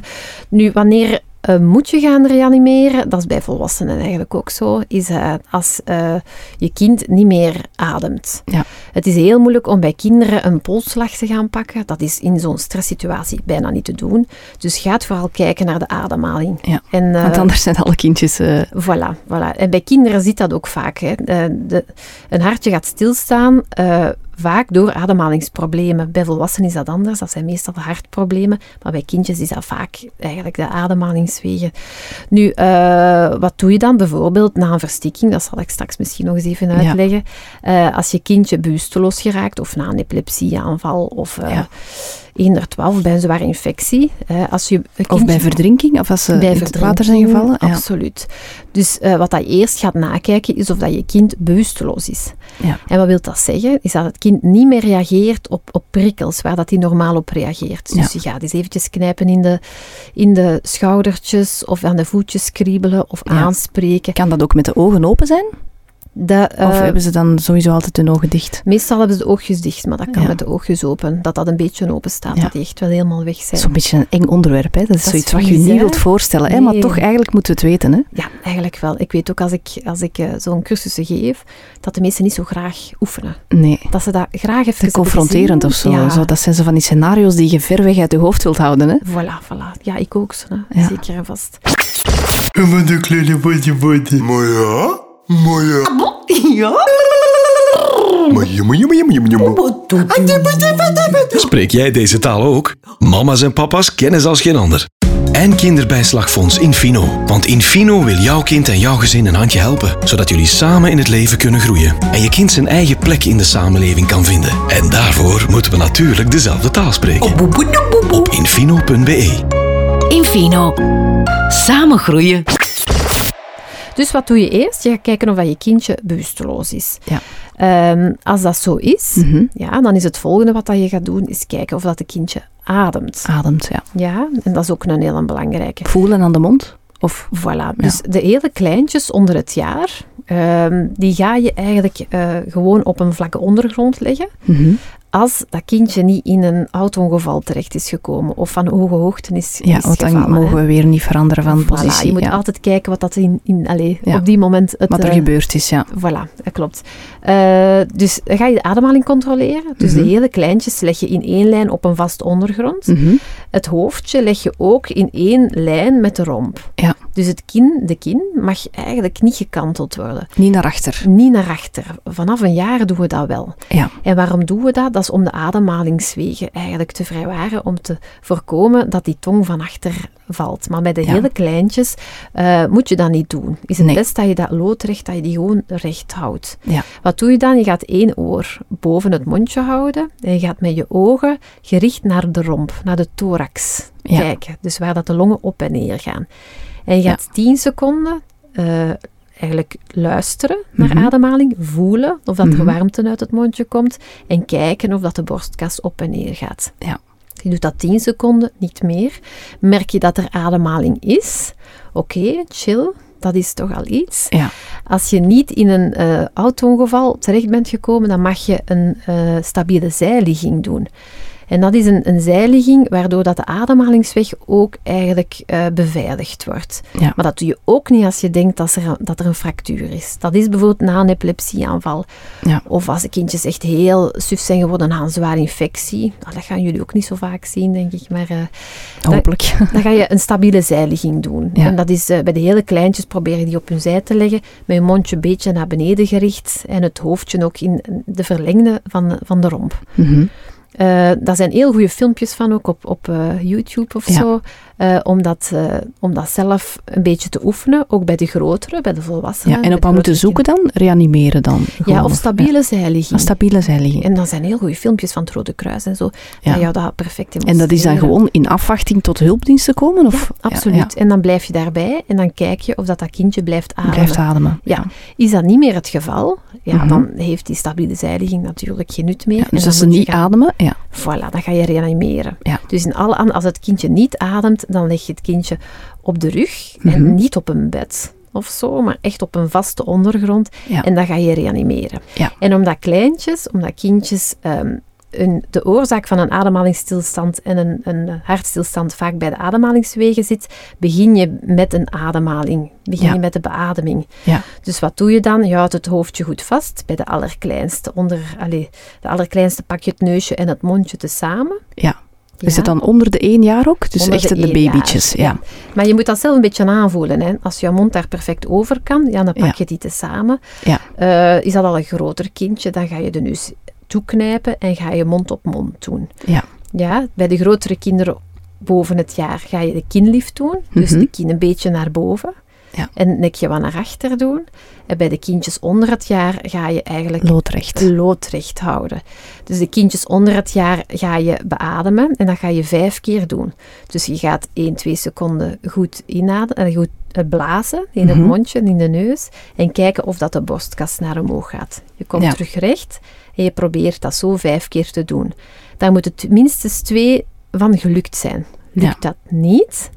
nu, wanneer eh, moet je gaan reanimeren? Dat is bij volwassenen eigenlijk ook zo. Is eh, als eh, je kind niet meer ademt. Ja. Het is heel moeilijk om bij kinderen een polsslag te gaan pakken. Dat is in zo'n stresssituatie bijna niet te doen. Dus ga vooral kijken naar de ademhaling. Ja, En, Want anders zijn alle kindjes... Voilà, voilà. En bij kinderen ziet dat ook vaak. Hè. De, een hartje gaat stilstaan, vaak door ademhalingsproblemen. Bij volwassenen is dat anders, dat zijn meestal hartproblemen. Maar bij kindjes is dat vaak eigenlijk de ademhalingswegen. Nu, eh, wat doe je dan bijvoorbeeld na een verstikking? Dat zal ik straks misschien nog eens even Ja. uitleggen. Eh, als je kindje bewusteloos geraakt, of na een epilepsieaanval, of eh Ja. Eender 12 bij een zware infectie. als je een of kindje- bij verdrinking, of als ze bij in het water zijn gevallen. Ja. Absoluut. Dus eh, wat dat je eerst gaat nakijken, is of dat je kind bewusteloos is. Ja. En wat wil dat zeggen? Is dat het kind niet meer reageert op, op prikkels, waar dat hij normaal op reageert. Dus je gaat eens eventjes knijpen in de, in de schoudertjes, of aan de voetjes kriebelen, of aanspreken. Kan dat ook met de ogen open zijn? Dat, Of eh, hebben ze dan sowieso altijd hun ogen dicht? Meestal hebben ze de oogjes dicht, maar dat kan Ja. met de oogjes open. Dat dat een beetje open staat, Ja. dat die echt wel helemaal weg Dat zijn. is een beetje een eng onderwerp. Hè? Dat is Dat is zoiets wat je niet hè? wilt voorstellen. Hè? Maar toch, eigenlijk moeten we het weten. Hè? Ja, eigenlijk wel. Ik weet ook als ik, als ik eh, zo'n cursussen geef, dat de mensen niet zo graag oefenen. Nee. Dat ze dat graag even Te confronterend of zo. Ja, zo. Dat zijn zo van die scenario's die je ver weg uit je hoofd wilt houden. Hè? Voilà, voilà. Ja, ik ook. zo, Hè. Ja. Zeker en vast. Kom de kleine body body. Maar ja, ja. Spreek jij deze taal ook? Mama's en papa's kennen ze als geen ander. En Kinderbijslagfonds Infino. Want Infino wil jouw kind en jouw gezin een handje helpen, zodat jullie samen in het leven kunnen groeien en je kind zijn eigen plek in de samenleving kan vinden. En daarvoor moeten we natuurlijk dezelfde taal spreken. Op infino.be. Infino. Samen groeien. Dus wat doe je eerst? Je gaat kijken of dat je kindje bewusteloos is. Ja. Ehm, als dat zo is, Mhm. ja, dan is het volgende wat dat je gaat doen, is kijken of dat de kindje ademt. Ademt, ja. Ja, en dat is ook een heel belangrijke. Voelen aan de mond? Of... Voilà, dus de hele kleintjes onder het jaar, ehm, die ga je eigenlijk eh, gewoon op een vlakke ondergrond leggen. Mhm. Als dat kindje niet in een auto-ongeval terecht is gekomen of van hoge hoogte is, Ja, is want dan gevallen. mogen we weer niet veranderen van Voilà, positie. je moet ja. altijd kijken wat dat in, in, allee, Ja. op die moment het, Wat er eh, gebeurd is, ja. Voilà, dat klopt. Eh, dus ga je de ademhaling controleren. Dus Mhm. de hele kleintjes leg je in één lijn op een vast ondergrond. Mhm. Het hoofdje leg je ook in één lijn met de romp. Ja. Dus het kin, de kin mag eigenlijk niet gekanteld worden. Niet naar achter. Niet naar achter. Vanaf een jaar doen we dat wel. Ja. En waarom doen we dat? Dat is om de ademhalingswegen eigenlijk te vrijwaren, om te voorkomen dat die tong van achter valt. Maar bij de Ja. hele kleintjes eh, moet je dat niet doen. Is het Nee. best dat je dat loodrecht, dat je die gewoon recht houdt. Ja. Wat doe je dan? Je gaat één oor boven het mondje houden en je gaat met je ogen gericht naar de romp, naar de thorax Ja. kijken. Dus waar dat de longen op en neer gaan. En je gaat 10 seconden eh, eigenlijk luisteren naar Mhm. ademhaling, voelen of dat er Mhm. warmte uit het mondje komt en kijken of dat de borstkas op en neer gaat. Ja. Je doet dat 10 seconden, niet meer. Merk je dat er ademhaling is? Oké, chill. Dat is toch al iets. Ja. Als je niet in een eh auto-ongeval terecht bent gekomen, dan mag je een eh, stabiele zijligging doen. En dat is een, een zijligging waardoor dat de ademhalingsweg ook eigenlijk eh, beveiligd wordt. Ja. Maar dat doe je ook niet als je denkt dat er, dat er een fractuur is. Dat is bijvoorbeeld na een epilepsieaanval. Ja. Of als de kindjes echt heel suf zijn geworden na een zware infectie. Nou, dat gaan jullie ook niet zo vaak zien, denk ik. Maar eh, Hopelijk. dan ga je een stabiele zijligging doen. Ja. En dat is eh, bij de hele kleintjes probeer je die op hun zij te leggen, met je mondje een beetje naar beneden gericht en het hoofdje ook in de verlengde van, van de romp. Eh daar zijn heel goede filmpjes van, ook op, op eh, YouTube of Ja. zo, eh, om, dat, om dat zelf een beetje te oefenen, ook bij de grotere, bij de volwassenen. Ja, en op wat moeten zoeken dan? Reanimeren dan? Gewoon, Ja, of stabiele ja. zijligging. Een stabiele zijligging. En dan zijn heel goede filmpjes van het Rode Kruis en zo, Ja. dat jou dat perfect En dat is dan gewoon in afwachting tot hulpdiensten komen? Of? Ja, absoluut. En dan blijf je daarbij en dan kijk je of dat, dat kindje blijft ademen. Blijft ademen. Ja. Is dat niet meer het geval, ja, Mhm. dan heeft die stabiele zijligging natuurlijk geen nut meer. Dus als ze niet gaan- ademen, ja. Voilà, dan ga je reanimeren. Ja. Dus in alle, als het kindje niet ademt, dan leg je het kindje op de rug Mhm. en niet op een bed of zo, maar echt op een vaste ondergrond. Ja. En dan ga je reanimeren. Ja. En omdat kleintjes, omdat kindjes ehm, een, de oorzaak van een ademhalingsstilstand en een, een hartstilstand vaak bij de ademhalingswegen zit, begin je met een ademhaling. Begin Ja. je met de beademing. Ja. Dus wat doe je dan? Je houdt het hoofdje goed vast bij de allerkleinste. Onder, allee, de allerkleinste pak je het neusje en het mondje tezamen. ja. Is het dan onder de één jaar ook? Dus Onder echt de de, één jaar, babytjes, ja. Maar je moet dat zelf een beetje aanvoelen. Hè. Als je mond daar perfect over kan, ja, dan pak je die tezamen. Ja. Eh, is dat al een groter kindje, dan ga je de neus toeknijpen en ga je mond op mond doen. Ja. Ja, bij de grotere kinderen boven het jaar ga je de kinlift doen. Dus Mhm. de kin een beetje naar boven. Ja. En een nekje wat naar achter doen. En bij de kindjes onder het jaar ga je eigenlijk Loodrecht. loodrecht houden. Dus de kindjes onder het jaar ga je beademen en dat ga je vijf keer doen. Dus je gaat 1, 2 seconden goed inademen, en goed eh, blazen in het Mhm. mondje en in de neus en kijken of dat de borstkas naar omhoog gaat. Je komt Ja. terug recht en je probeert dat zo vijf keer te doen. Daar moeten minstens twee van gelukt zijn. Lukt dat niet,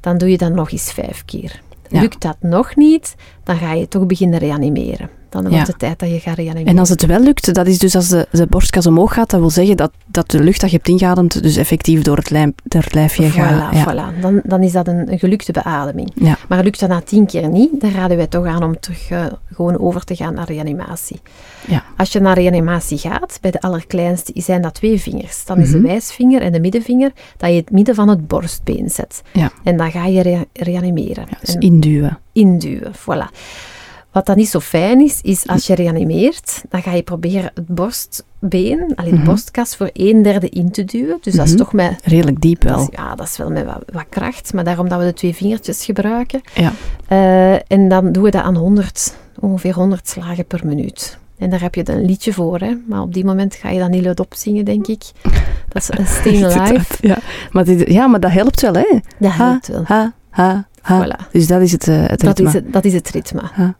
dan doe je dat nog eens vijf keer. Lukt dat nog niet, dan ga je toch beginnen reanimeren. Dan Ja. wordt het tijd dat je gaat reanimeren. En als het wel lukt, dat is dus als de, de borstkas omhoog gaat, dat wil zeggen dat, dat de lucht dat je hebt ingeademd dus effectief door het, lijf, door het lijfje gaat. Voilà, Ja. voilà. Dan, dan is dat een, een gelukte beademing. Ja. Maar lukt dat na tien keer niet, dan raden wij toch aan om terug eh, gewoon over te gaan naar reanimatie. Ja. Als je naar reanimatie gaat, bij de allerkleinste zijn dat twee vingers. Dan is de Mhm. wijsvinger en de middenvinger dat je het midden van het borstbeen zet. Ja. En dan ga je rea- reanimeren. Ja, dus En induwen. induwen, voilà. Wat dan niet zo fijn is, is als je reanimeert, dan ga je proberen het borstbeen, alleen de Mhm. borstkas, voor een derde in te duwen. Dus dat is Mhm. toch met Redelijk diep dat wel. ja, dat is wel met wat, wat kracht, maar daarom dat we de twee vingertjes gebruiken. Ja. Eh, en dan doen we dat aan 100, ongeveer 100 slagen per minuut. En daar heb je dan een liedje voor, hè. Maar op die moment ga je dat niet luidop zingen, denk ik. Dat is een Staying Alive. Ja. Maar, dit, ja, maar dat helpt wel, hè? Dat Ha, helpt wel. ha, ha, ha. Voilà. Dus dat is het, eh, het Dat ritme. is het, dat is het ritme. Ha,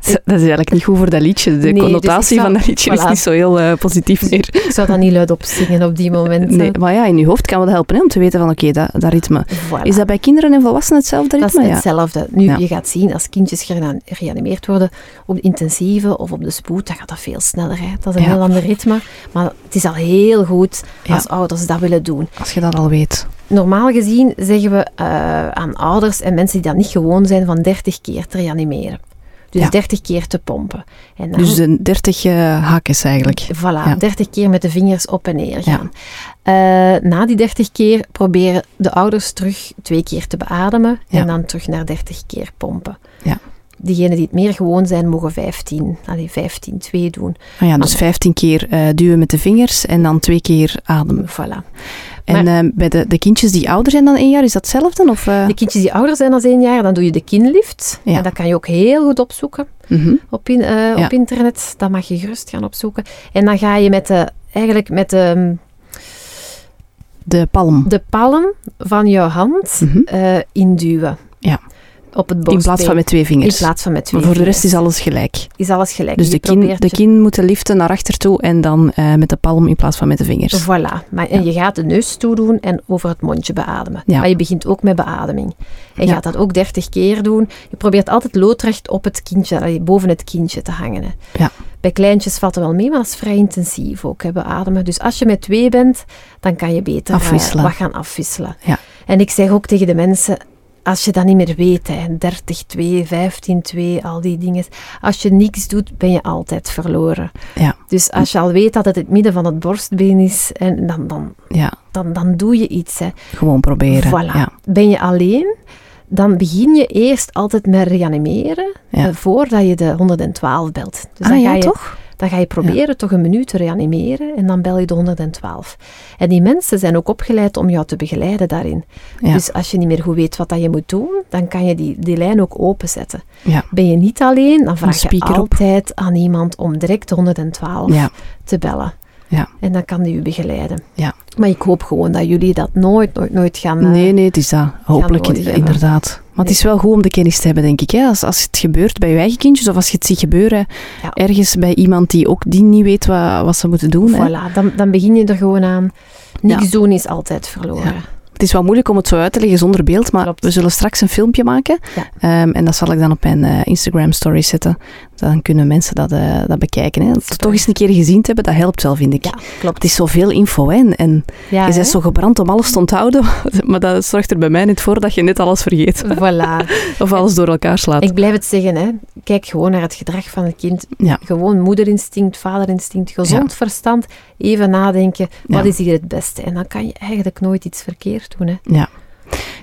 Dat is eigenlijk niet goed voor dat liedje. De Nee, dus connotatie zou- van dat liedje is niet zo heel eh, positief meer. Ik zou dat niet luidop zingen op die momenten. Nee, maar ja, in je hoofd kan wel helpen hè, om te weten van oké, dat, dat ritme. Voilà. Is dat bij kinderen en volwassenen hetzelfde Dat ritme? is Ja. hetzelfde. Nu, Ja. je gaat zien, als kindjes gereanimeerd worden op de intensieve of op de spoed, dan gaat dat veel sneller. Hè. Dat is een Ja. heel ander ritme. Maar het is al heel goed als ouders dat willen doen. Als je dat al weet. Normaal gezien zeggen we eh, aan ouders en mensen die dat niet gewoon zijn, van 30 keer te reanimeren. Dus Ja. 30 keer te pompen. En dan, Dus de 30 eh hakjes eigenlijk. Voilà, Ja. 30 keer met de vingers op en neer gaan. Eh, na die 30 keer proberen de ouders terug twee keer te beademen Ja. en dan terug naar 30 keer pompen. Ja. Diegenen die het meer gewoon zijn, mogen 15, allee, 15, 2 doen. Ah ja, dus 15 keer eh, duwen met de vingers en dan twee keer ademen. Voilà. En eh, bij de, de kindjes die ouder zijn dan één jaar, is dat hetzelfde? Of, eh? De kindjes die ouder zijn dan 1 jaar, dan doe je de kinlift. Ja. En dat kan je ook heel goed opzoeken mhm. op, in, eh, op internet. Dat mag je gerust gaan opzoeken. En dan ga je met de, eigenlijk met de, De palm. de palm van jouw hand eh, induwen. Ja. Op het borstbeen. In plaats van met twee In vingers. plaats van met twee Maar voor de rest is alles gelijk. is alles gelijk. Dus de kin, de kin moeten liften naar achter toe en dan eh, met de palm in plaats van met de vingers. Voilà. Maar, en je gaat de neus toedoen en over het mondje beademen. Ja. Maar je begint ook met beademing. En je Ja. gaat dat ook 30 keer doen. Je probeert altijd loodrecht op het kindje, boven het kindje te hangen. Hè. Ja. Bij kleintjes valt het wel mee, maar dat is vrij intensief ook, hè, beademen. Dus als je met twee bent, dan kan je beter eh, Afwisselen. wat gaan afwisselen. Ja. En ik zeg ook tegen de mensen, als je dat niet meer weet, hè, 30, 2, 15, 2, al die dingen. Als je niks doet, ben je altijd verloren. Ja. Dus als je al weet dat het het midden van het borstbeen is, en dan, dan, Ja, dan, dan doe je iets. Hè. gewoon proberen. Voilà. Ja. Ben je alleen, dan begin je eerst altijd met reanimeren eh, voordat je de 112 belt. Dus ah dan, ja, ga je, toch? Dan ga je proberen toch een minuut te reanimeren en dan bel je de 112. En die mensen zijn ook opgeleid om jou te begeleiden daarin. Ja. Dus als je niet meer goed weet wat dat je moet doen, dan kan je die, die lijn ook openzetten. Ja. Ben je niet alleen, dan vraag je op. altijd aan iemand om direct de 112 Ja. te bellen. Ja. En dan kan die u begeleiden. Ja. Maar ik hoop gewoon dat jullie dat nooit, nooit, nooit gaan... eh, Nee, nee, het is dat. Hopelijk, inderdaad. Maar het is wel goed om de kennis te hebben, denk ik. Hè? Als, als het gebeurt bij je eigen kindjes, of als je het ziet gebeuren Ja. ergens bij iemand die ook die niet weet wat, wat ze moeten doen. Hè? Voilà, dan, dan begin je er gewoon aan. Niks Ja. doen is altijd verloren. Het is wel moeilijk om het zo uit te leggen zonder beeld, maar Klopt. we zullen straks een filmpje maken. Ehm, en dat zal ik dan op mijn eh, Instagram story zetten. Dan kunnen mensen dat, eh, dat bekijken. Hè. Super. Toch eens een keer gezien te hebben, dat helpt wel, vind ik. Ja, klopt. Het is zoveel info hè. en, en Ja, je hè? bent zo gebrand om alles te onthouden, maar dat zorgt er bij mij niet voor dat je net alles vergeet. Voilà. Of alles door elkaar slaat. Ik blijf het zeggen, hè. kijk gewoon naar het gedrag van het kind. Ja. Gewoon moederinstinct, vaderinstinct, gezond verstand. Even nadenken, wat is hier het beste? En dan kan je eigenlijk nooit iets verkeerd doen. Hè. Ja.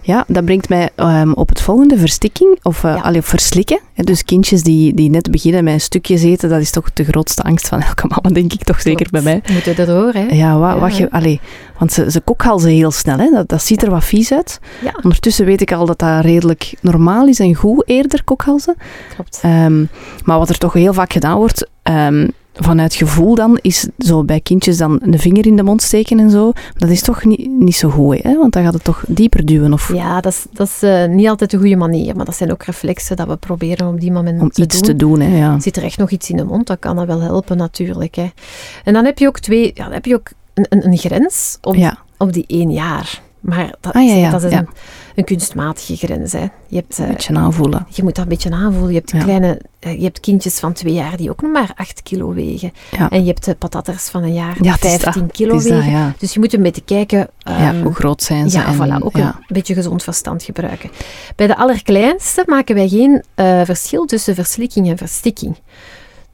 Ja, dat brengt mij ehm, op het volgende, verstikking of uh, Ja. allee, of verslikken. Dus kindjes die, die net beginnen met een stukje eten, dat is toch de grootste angst van elke mama, denk ik toch zeker bij mij. Moeten erdoor, hè. Ja, wat, Ja, je, allee, want ze, ze kokhalzen heel snel, hè. Dat, dat ziet er wat vies uit. Ja, Ondertussen weet ik al dat dat redelijk normaal is en goed eerder kokhalzen. klopt. Ehm, maar wat er toch heel vaak gedaan wordt, ehm, vanuit gevoel dan, is zo bij kindjes dan een vinger in de mond steken en zo. Dat is toch niet, niet zo goed, hè? Want dan gaat het toch dieper duwen. Of Ja, dat is, dat is eh, niet altijd de goede manier, maar dat zijn ook reflexen dat we proberen op die moment om te iets doen. te doen, hè? Ja. Zit er echt nog iets in de mond, dan kan dat wel helpen natuurlijk. Hè. En dan heb je ook twee, ja, dan heb je ook een, een, een grens op, ja. op die één jaar. Maar dat, Ah, ja, ja, dat is een, een kunstmatige grens. Hè. Je, hebt, eh, Een beetje aanvoelen. je moet dat een beetje aanvoelen. Je hebt, kleine, eh, je hebt kindjes van twee jaar die ook nog maar 8 kilo wegen. En je hebt de patatters van een jaar die Ja, het is dat. 15 kilo is dat, wegen. Dus je moet een beetje kijken... ehm, hoe groot zijn ze? ja, en, voilà, ook een beetje gezond verstand gebruiken. Bij de allerkleinste maken wij geen eh, verschil tussen verslikking en verstikking.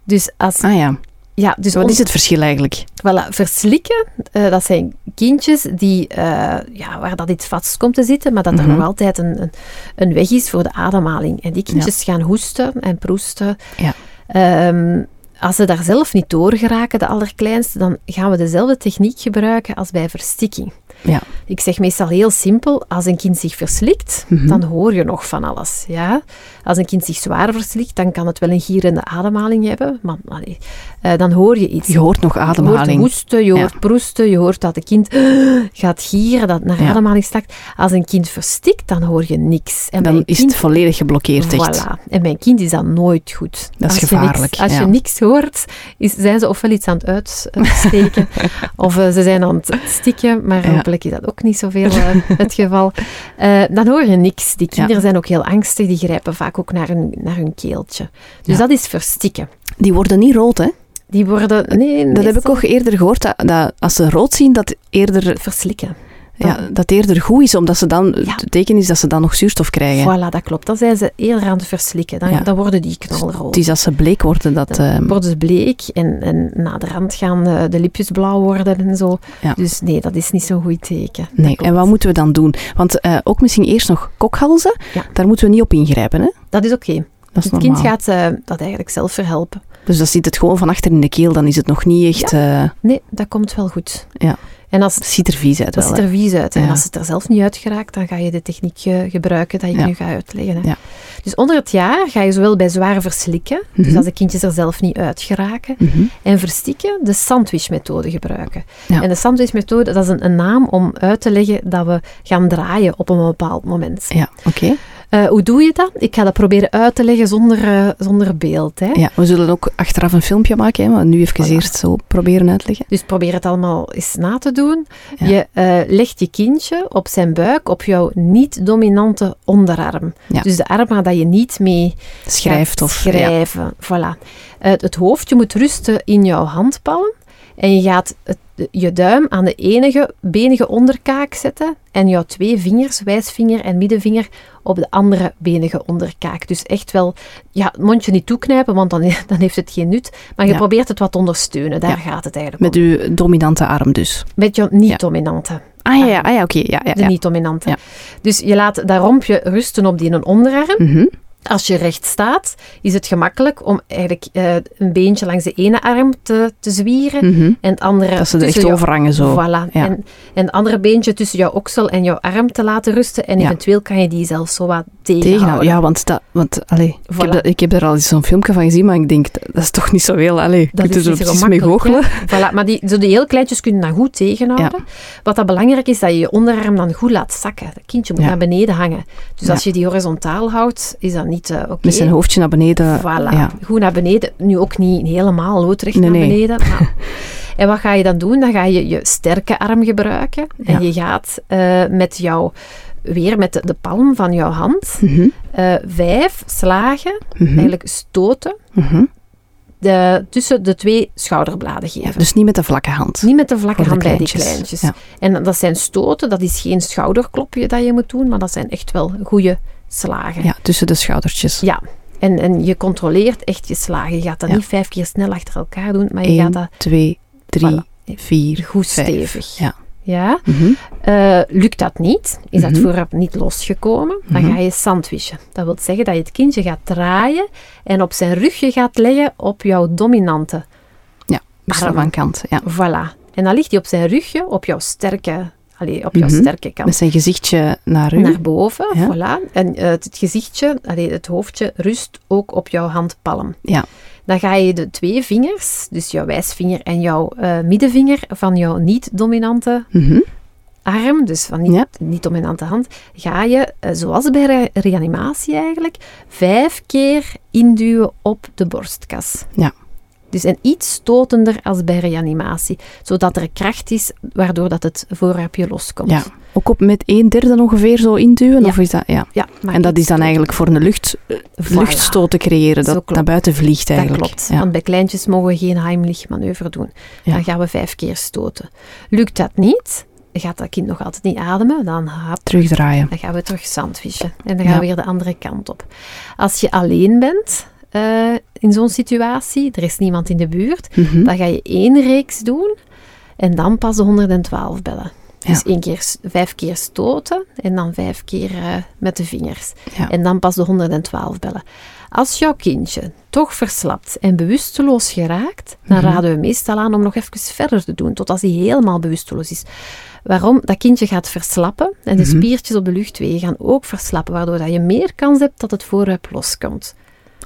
Dus als... Ah ja, Ja, dus wat is het verschil eigenlijk? Voilà, verslikken, eh, dat zijn kindjes die, eh, ja, waar dat iets vast komt te zitten, maar dat er Mhm. nog altijd een, een, een weg is voor de ademhaling. En die kindjes gaan hoesten en proesten. Ja. Ehm, als ze daar zelf niet door geraken, de allerkleinste, dan gaan we dezelfde techniek gebruiken als bij verstikking. Ja. Ik zeg meestal heel simpel, als een kind zich verslikt, Mhm. dan hoor je nog van alles. Ja? Als een kind zich zwaar verslikt, dan kan het wel een gierende ademhaling hebben, maar allee, eh, dan hoor je iets. Je hoort nog Je hoort ademhaling. hoesten, je Ja. hoort proesten, je hoort dat het kind gaat gieren, dat naar Ja. ademhaling stakt. Als een kind verstikt, dan hoor je niks. En Dan is kind, het volledig geblokkeerd echt. Voilà. En bij een kind is dat nooit goed. Dat is als Je gevaarlijk, niks, als je niks hoort, is, zijn ze ofwel iets aan het uitsteken, of eh, ze zijn aan het stikken, maar Ja. Hopelijk is dat ook niet zoveel eh, het geval. Eh, dan hoor je niks. Die kinderen zijn ook heel angstig, die grijpen vaak ook naar hun, naar hun keeltje. Dus Ja. dat is verstikken. Die worden niet rood, hè? Die worden... Nee, Dat heb ik ook eerder gehoord, dat, dat als ze rood zien, dat eerder, Verslikken. Ja, dat eerder goed is, omdat ze dan, Ja. het teken is dat ze dan nog zuurstof krijgen. Voilà, dat klopt. Dan zijn ze eerder aan het verslikken. Dan, Ja. dan worden die knalrood. Het is als ze bleek worden dat... Dan ehm, worden ze bleek en, en na de rand gaan de, de lipjes blauw worden en zo. Ja. Dus nee, dat is niet zo'n goed teken. Nee, en wat moeten we dan doen? Want eh, ook misschien eerst nog kokhalzen, daar moeten we niet op ingrijpen, hè? Dat is oké. Dat is Het normaal. kind gaat eh, dat eigenlijk zelf verhelpen. Dus dat zit het gewoon van achter in de keel, dan is het nog niet echt... eh, Nee, dat komt wel goed. Ja. En als, het ziet er vies uit dat wel, ziet hè. er vies uit. En Ja. als het er zelf niet uit geraakt, dan ga je de techniek eh, gebruiken dat ik Ja. nu ga uitleggen. Hè. Ja. Dus onder het jaar ga je zowel bij zware verslikken, dus Mhm. als de kindjes er zelf niet uit geraken, Mhm. en verstikken de sandwichmethode gebruiken. En de sandwichmethode, dat is een, een naam om uit te leggen dat we gaan draaien op een bepaald moment. Ja, oké. Eh, hoe doe je dat? Ik ga dat proberen uit te leggen zonder, eh, zonder beeld. Hè. Ja, we zullen ook achteraf een filmpje maken, hè, maar nu even Voilà. eerst zo proberen uitleggen. Dus probeer het allemaal eens na te doen. Ja. Je eh, legt je kindje op zijn buik op jouw niet-dominante onderarm. Ja. Dus de arm waar dat je niet mee Schrijft of... schrijven. Voilà. Eh, het hoofdje moet rusten in jouw handpalm. En je gaat het, je duim aan de enige benige onderkaak zetten en jouw twee vingers, wijsvinger en middenvinger, op de andere benige onderkaak. Dus echt wel, ja, het mondje niet toeknijpen, want dan, dan heeft het geen nut. Maar je Ja. probeert het wat te ondersteunen. Daar Ja. gaat het eigenlijk Met om. uw dominante arm dus. Met jouw niet-dominante. Ah ja, ja, ah, ja oké. Ja, ja, De niet-dominante. Dus je laat dat rompje rusten op die onderarm. Mhm. Als je recht staat, is het gemakkelijk om eigenlijk eh, een beentje langs de ene arm te, te zwieren Mhm. en het andere Dat ze er echt overhangen zo. Voilà. Ja. En, en het andere beentje tussen jouw oksel en jouw arm te laten rusten. En Ja. eventueel kan je die zelfs zo wat tegenhouden. Tegenhouden. Ja, want, dat, want allee, ik, heb dat, ik heb er al eens zo'n filmpje van gezien, maar ik denk, dat, dat is toch niet zo heel... Allee, Dat je is er precies mee goochelen? Voilà, maar die, zo die heel kleintjes kunnen dat goed tegenhouden. Wat dat belangrijk is, dat je je onderarm dan goed laat zakken. Het kindje moet naar beneden hangen. Dus als je die horizontaal houdt, is dat niet oké. Met zijn hoofdje naar beneden. Voilà, Ja. goed naar beneden. Nu ook niet helemaal loodrecht Nee, naar nee. beneden. Maar. En wat ga je dan doen? Dan ga je je sterke arm gebruiken. En Ja. je gaat eh, met jouw, weer met de, de palm van jouw hand, Mhm. eh, vijf slagen, Mhm. eigenlijk stoten, Mhm. de, tussen de twee schouderbladen geven. Ja, dus niet met de vlakke hand. Niet met de vlakke de hand bij die kleintjes. kleintjes. Ja. En dat zijn stoten, dat is geen schouderklopje dat je moet doen, maar dat zijn echt wel goede slagen. Ja, tussen de schoudertjes. Ja, en, en je controleert echt je slagen. Je gaat dat Ja. niet vijf keer snel achter elkaar doen, maar je gaat 1, dat 2, 3, Voilà. 4, goed vijf. stevig. Ja. Ja? Mhm. Eh, lukt dat niet, is dat Mhm. vooraf niet losgekomen, dan Mhm. ga je sandwichen. Dat wil zeggen dat je het kindje gaat draaien en op zijn rugje gaat leggen op jouw dominante. Wisselen Arm. van kant. Ja. Voilà. En dan ligt hij op zijn rugje op jouw sterke, allee, op jouw Mhm. sterke kant. Met zijn gezichtje naar u. Naar boven, Ja. voilà. En eh, het gezichtje, allee, het hoofdje, rust ook op jouw handpalm. Ja. Dan ga je de twee vingers, dus jouw wijsvinger en jouw eh, middenvinger van jouw niet-dominante Mhm. arm, dus van niet, Ja. niet-dominante hand, ga je, eh, zoals bij re- reanimatie eigenlijk, vijf keer induwen op de borstkas. Ja. Dus en iets stotender als bij reanimatie, zodat er kracht is waardoor dat het voorwerpje loskomt. Ja. Ook op met een derde ongeveer zo induwen? Ja. Of is dat, ja. Ja, En dat is dan eigenlijk voor een lucht, eh, Voilà. luchtstoot te creëren, dat klopt. naar buiten vliegt Dat eigenlijk. klopt, Ja. want bij kleintjes mogen we geen Heimlich manoeuvre doen. Dan gaan we vijf keer stoten. Lukt dat niet, gaat dat kind nog altijd niet ademen, dan, hap, Terugdraaien. dan gaan we terug sandwichen. En dan gaan we weer de andere kant op. Als je alleen bent eh, in zo'n situatie, er is niemand in de buurt, Mhm. dan ga je één reeks doen en dan pas de 112 bellen. Dus Ja. één keer, vijf keer stoten en dan vijf keer eh, met de vingers. Ja. En dan pas de 112 bellen. Als jouw kindje toch verslapt en bewusteloos geraakt, dan Mhm. raden we meestal aan om nog even verder te doen, tot als hij helemaal bewusteloos is. Waarom? Dat kindje gaat verslappen en de Mhm. spiertjes op de luchtwegen gaan ook verslappen, waardoor dat je meer kans hebt dat het vooruit loskomt.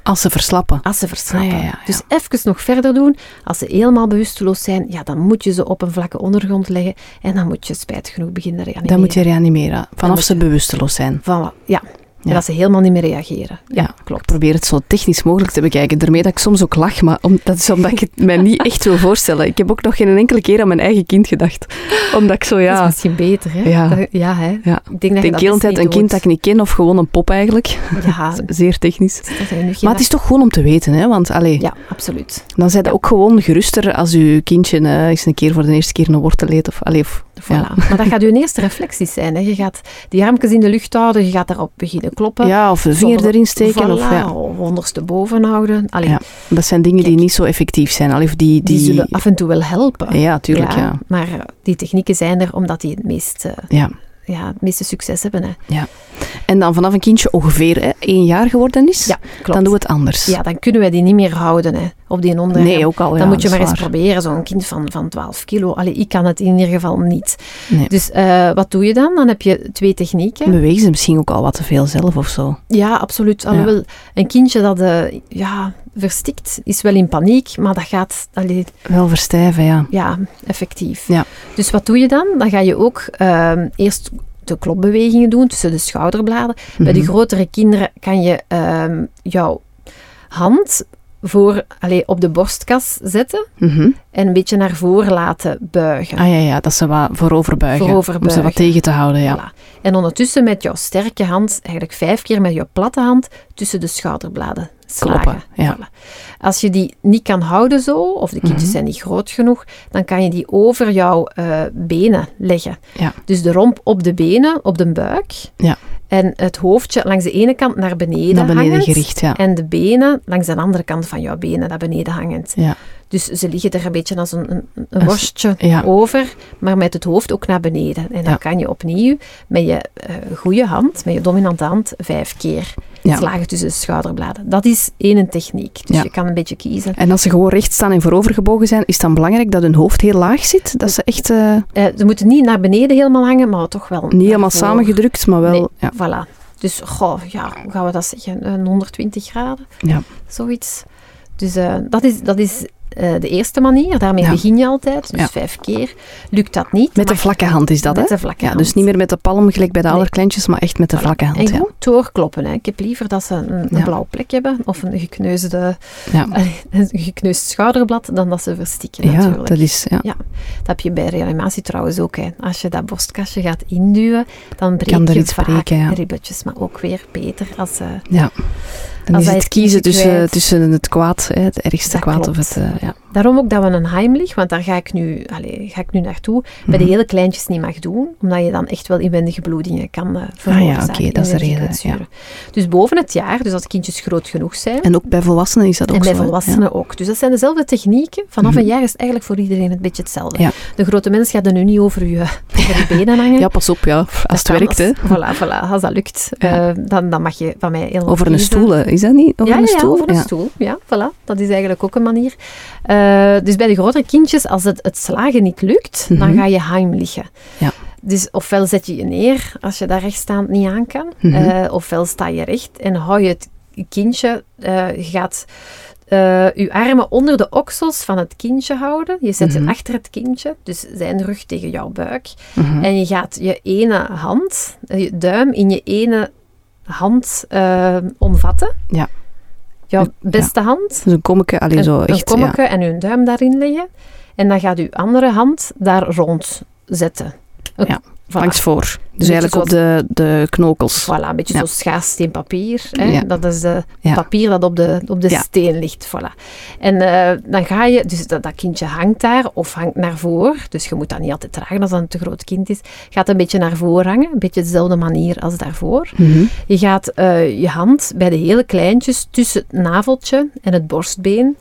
Als ze verslappen. Als ze verslappen. Ah, ja. Dus even nog verder doen. Als ze helemaal bewusteloos zijn, ja, dan moet je ze op een vlakke ondergrond leggen en dan moet je spijtig genoeg beginnen reanimeren. Dan moet je reanimeren, vanaf ze je- bewusteloos zijn. Van, ja. En Ja. dat ze helemaal niet meer reageren. Ja, Ja, klopt. Ik probeer het zo technisch mogelijk te bekijken. Daarmee dat ik soms ook lach, maar om, dat is omdat ik het mij niet echt wil voorstellen. Ik heb ook nog geen enkele keer aan mijn eigen kind gedacht. Omdat ik zo, Dat is ja... misschien beter, hè? Ja. Dat- ja hè? ja. Ik denk dat Ik dat de hele tijd een kind dat ik niet ken of gewoon een pop eigenlijk. Ja, Zeer technisch. dat Maar het is toch gewoon om te weten, hè? Want allee, Ja, absoluut. dan zijn je ook gewoon geruster als je kindje eh, eens een keer voor de eerste keer een wortel eet. Of, allee, of, Voilà. ja. Maar dat gaat je eerste reflecties zijn. Hè? Je gaat die armpjes in de lucht houden, je gaat daarop beginnen kloppen. ja, of de vinger erin steken. Of, Voilà, ja. ondersteboven houden. Allee, Ja, Dat zijn dingen die niet zo effectief zijn. Allee, of die, die, die, zullen af en toe wel helpen. Ja, tuurlijk, ja. Maar die technieken zijn er omdat die het, meest, eh, ja. ja, het meeste succes hebben. Hè. En dan vanaf een kindje ongeveer hè, één jaar geworden is, Ja, klopt. dan doen we het anders. Ja, dan kunnen wij die niet meer houden hè, op die onderarm. nee, ook al. Dan moet je maar eens proberen, zo'n kind van, van 12 kilo. Allee, ik kan het in ieder geval niet. Nee. Dus eh, wat doe je dan? Dan heb je twee technieken. Bewegen ze misschien ook al wat te veel zelf of zo. Ja, absoluut. Alhoewel, een kindje dat eh, ja, verstikt, is wel in paniek, maar dat gaat allee, Wel verstijven, ja. ja, effectief. Ja. Dus wat doe je dan? Dan ga je ook ehm, eerst de klopbewegingen doen tussen de schouderbladen. Bij de Mhm. grotere kinderen kan je ehm, jouw hand voor, allee, op de borstkas zetten Mhm. en een beetje naar voren laten buigen. Ah ja, ja, dat ze wat voorover buigen. Voorover Om ze wat tegen te houden, ja. Voilà. En ondertussen met jouw sterke hand, eigenlijk vijf keer met jouw platte hand, tussen de schouderbladen slagen. Kloppen, ja. Voilà. Als je die niet kan houden zo, of de kindjes Mhm. zijn niet groot genoeg, dan kan je die over jouw eh, benen leggen. Ja. Dus de romp op de benen, op de buik. Ja. En het hoofdje langs de ene kant naar beneden, Naar beneden hangend. gericht, ja. En de benen langs de andere kant van jouw benen naar beneden hangend. Ja. Dus ze liggen er een beetje als een, een, worstje ja. over, maar met het hoofd ook naar beneden. En dan kan je opnieuw met je eh goede hand, met je dominante hand, vijf keer Ja. slagen tussen de schouderbladen. Dat is één techniek. Dus Ja. je kan een beetje kiezen. En als ze gewoon recht staan en voorover gebogen zijn, is het dan belangrijk dat hun hoofd heel laag zit? Dat ze echt eh, Eh, ze moeten niet naar beneden helemaal hangen, maar toch wel niet helemaal samengedrukt, maar wel... Nee, Ja. voilà. Dus, goh, ja, hoe gaan we dat zeggen? Een 120 graden, Ja. zoiets. Dus eh, dat is, dat is eh, de eerste manier. Daarmee Ja. begin je altijd. Dus Ja. vijf keer. Lukt dat niet? Met de vlakke hand is dat, Met hè? de vlakke Ja, hand. dus niet meer met de palm gelijk bij de Nee. allerkleintjes, maar echt met de vlakke hand. En Ja. goed doorkloppen. Hè. Ik heb liever dat ze een, een Ja. blauw plek hebben of een gekneusde, Ja. een gekneusd schouderblad dan dat ze verstikken ja, natuurlijk. dat is... Ja. Dat heb je bij reanimatie trouwens ook. Hè. Als je dat borstkastje gaat induwen, dan breek Kan er je iets vaak breken, ja. ribbetjes. Maar ook weer beter als... eh, Ja. Dan Als is het kiezen tussen, tussen het kwaad, het ergste kwaad, of het... eh, ja. Daarom ook dat we een Heimlich, want daar ga ik nu, allee, ga ik nu naartoe, bij de Mhm. hele kleintjes niet mag doen, omdat je dan echt wel inwendige bloedingen kan uh, Ah ja, veroorzaken. oké, dat is de reden, kwetsuren. Dus boven het jaar, dus als de kindjes groot genoeg zijn, En ook bij volwassenen is dat ook en bij zo. hè? volwassenen ook. Dus dat zijn dezelfde technieken. Vanaf Mhm. een jaar is het eigenlijk voor iedereen een beetje hetzelfde. Ja. De grote mens gaat er nu niet over je, over je benen hangen. Ja. ja, pas op, ja. Als Dat het werkt, hè. Voilà, voilà, als dat lukt, Ja. eh, dan, dan mag je van mij helemaal Over een kiezen. stoel, is dat niet? Over ja, een ja, ja, stoel? over een Ja. stoel. Ja, voilà. Dat is eigenlijk ook een manier. Eh, dus bij de grotere kindjes, als het, het slagen niet lukt, dan Mhm. ga je heimliggen. Ja. Dus ofwel zet je je neer als je daar rechtstaand niet aan kan, Mhm. eh, ofwel sta je recht en hou je het kindje, eh, je gaat eh, je armen onder de oksels van het kindje houden. Je zet Mhm. je achter het kindje, dus zijn rug tegen jouw buik. Mhm. En je gaat je ene hand, eh, je duim in je ene hand eh, omvatten. Ja. Jouw Ja. beste hand. Dus een kommetje, alleen een, zo een echt... kommetje en je duim daarin leggen. En dan gaat je andere hand daar rond zetten. Een- Ja. Voilà. Langs voor. Dus Beetje eigenlijk op de, de knokels. Voilà, een beetje Ja. zoals schaarssteenpapier. Hè? Ja. Dat is de Ja. papier dat op de, op de steen ligt. Voilà. En eh, dan ga je, dus dat, dat kindje hangt daar of hangt naar voren. Dus je moet dat niet altijd dragen als dat een te groot kind is. Gaat een beetje naar voren hangen, een beetje dezelfde manier als daarvoor. Mhm. Je gaat eh, je hand bij de hele kleintjes tussen het naveltje en het borstbeen